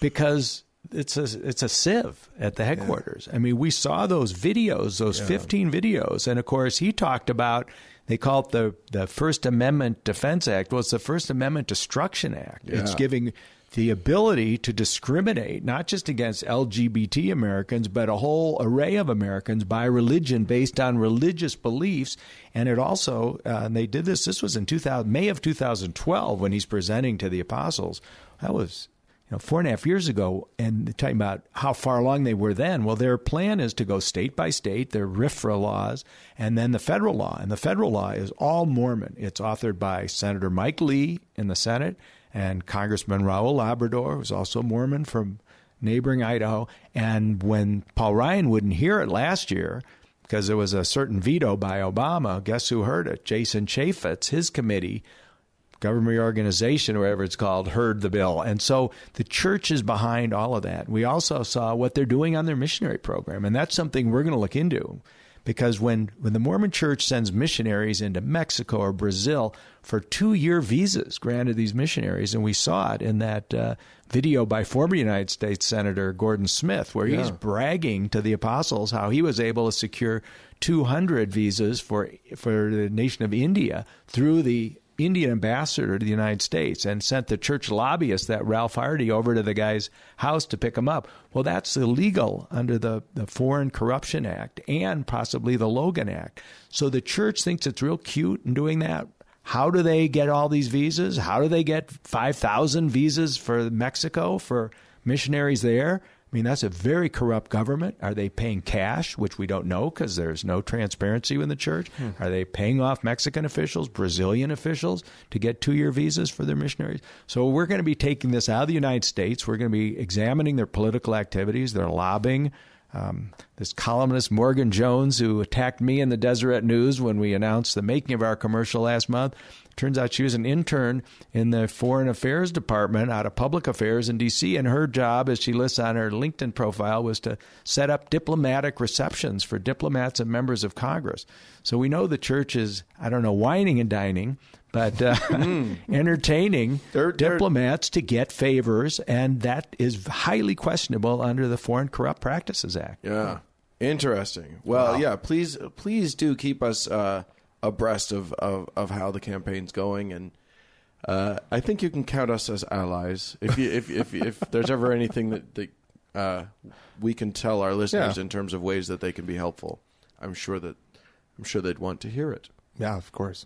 because it's a it's a sieve at the headquarters. I mean, we saw those videos, those 15 videos, and of course, he talked about they call it the the First Amendment Defense Act. Well, it's the First Amendment Destruction Act. It's giving the ability to discriminate not just against LGBT Americans, but a whole array of Americans by religion based on religious beliefs. And it also, uh, and they did this, this was in 2000, May of 2012 when he's presenting to the apostles. That was, know, four and a half years ago. And talking about how far along they were then. Well, their plan is to go state by state, their RFRA laws, and then the federal law. And the federal law is all Mormon. It's authored by Senator Mike Lee in the Senate and Congressman Raul Labrador, who's also Mormon from neighboring Idaho. And when Paul Ryan wouldn't hear it last year, because there was a certain veto by Obama, guess who heard it? Jason Chaffetz, his committee, government organization or whatever it's called, heard the bill. And so the church is behind all of that. We also saw what they're doing on their missionary program, and that's something we're going to look into. Because when, when the Mormon church sends missionaries into Mexico or Brazil for two year visas granted these missionaries, and we saw it in that uh, video by former United States Senator Gordon Smith, where he's bragging to the apostles how he was able to secure 200 visas for, for the nation of India through the Indian ambassador to the United States and sent the church lobbyist, that Ralph Hardy, over to the guy's house to pick him up. Well, that's illegal under the, the Foreign Corruption Act and possibly the Logan Act. So the church thinks it's real cute in doing that. How do they get all these visas? How do they get 5,000 visas for Mexico for missionaries there? I mean, that's a very corrupt government. Are they paying cash, which we don't know because there's no transparency in the church? Are they paying off Mexican officials, Brazilian officials to get two year visas for their missionaries? So we're going to be taking this out of the United States. We're going to be examining their political activities, their lobbying. Um, this columnist Morgan Jones, who attacked me in the Deseret News when we announced the making of our commercial last month, turns out she was an intern in the Foreign Affairs Department out of Public Affairs in D.C. And her job, as she lists on her LinkedIn profile, was to set up diplomatic receptions for diplomats and members of Congress. So we know the church is, I don't know, wining and dining, but uh, entertaining They're- they're- diplomats to get favors, and that is highly questionable under the Foreign Corrupt Practices Act. Yeah. Interesting. Well, yeah, please please do keep us uh, abreast of, of, of how the campaign's going and uh, I think you can count us as allies. If you, if, if if there's ever anything that, that uh, we can tell our listeners Yeah. in terms of ways that they can be helpful, I'm sure that I'm sure they'd want to hear it. Yeah, of course.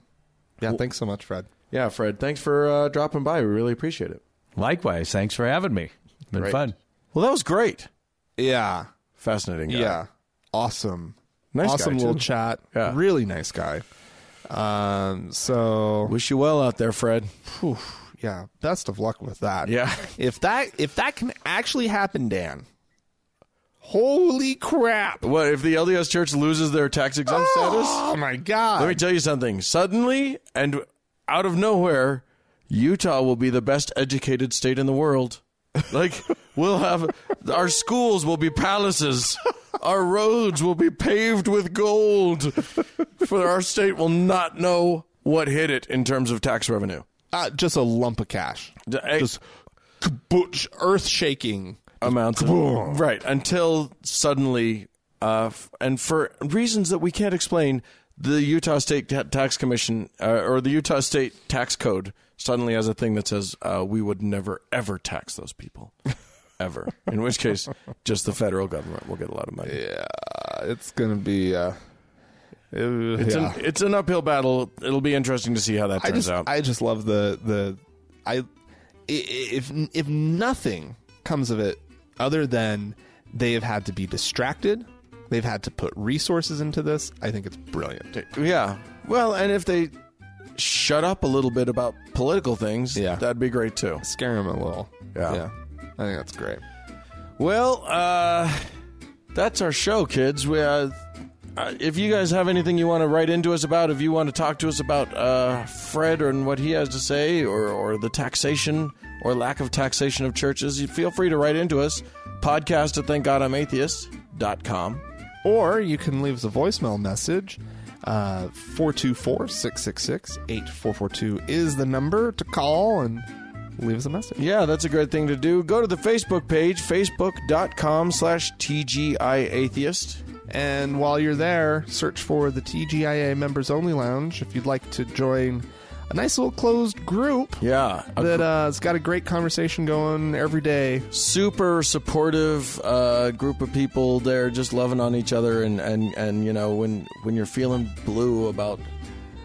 Yeah, thanks so much, Fred. Yeah, Fred, thanks for uh, dropping by. We really appreciate it. Likewise, thanks for having me. It's been Great. fun. Well, that was great. Yeah, Fascinating. Guy. yeah, awesome, Nice awesome guy, little too. chat. Yeah. really nice guy. Um, so Wish you well out there, Fred. Whew, yeah, best of luck with that. Yeah. if that if that can actually happen, Dan. Holy crap! What if the LDS Church loses their tax exempt status? Oh my god! Let me tell you something. Suddenly and out of nowhere, Utah will be the best educated state in the world. Like we'll have our schools will be palaces. Our roads will be paved with gold. For our state will not know what hit it in terms of tax revenue. uh, just a lump of cash, eh, just earth shaking. amounts of right until suddenly uh, f- and for reasons that we can't explain the utah state Ta- tax commission uh, or the utah state tax code suddenly has a thing that says uh, we would never ever tax those people ever in which case just the federal government will get a lot of money Yeah, it's gonna be. Uh, it- it's, yeah. an, it's an uphill battle it'll be interesting to see how that I turns just out I just love the the I i- if if nothing comes of it other than they have had to be distracted, they've had to put resources into this. I think it's brilliant. yeah well and if they shut up a little bit about political things Yeah. that'd be great too Scare them a little. Yeah. yeah. I think that's great. Well, uh, that's our show, kids. We, uh, uh, if you guys have anything you want to write into us about, if you want to talk to us about uh, Fred and what he has to say, or, or the taxation or lack of taxation of churches, you feel free to write into us. Podcast at thankgodimatheist.com. Or you can leave us a voicemail message. Uh, 424 666 8442 is the number to call and leave us a message. Yeah, that's a great thing to do. Go to the Facebook page, facebook.com slash TGIAtheist. And while you're there, search for the TGIA Members Only Lounge if you'd like to join a nice little closed group Yeah. that uh, has got a great conversation going every day. super supportive uh, group of people there just loving on each other and, and, and you know when when you're feeling blue about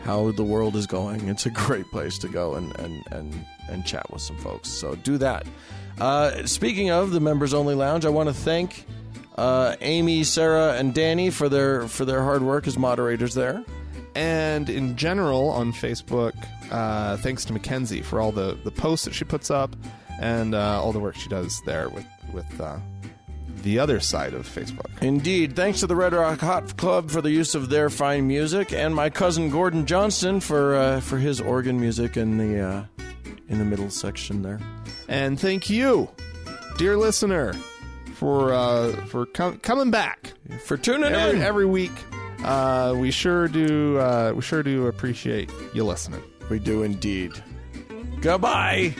how the world is going it's a great place to go and, and, and, and chat with some folks so do that uh, speaking of the members only lounge i want to thank uh, amy sarah and danny for their for their hard work as moderators there And in general on Facebook, uh, thanks to Mackenzie for all the, the posts that she puts up and uh, all the work she does there with, with uh, the other side of Facebook. Indeed. Thanks to the Red Rock Hot Club for the use of their fine music, and my cousin Gordon Johnston for uh, for his organ music in the uh, in the middle section there. And thank you, dear listener, for uh, for com- coming back For tuning every, in. every week. Uh, we sure do. Uh, we sure do appreciate you listening. we do indeed. Goodbye.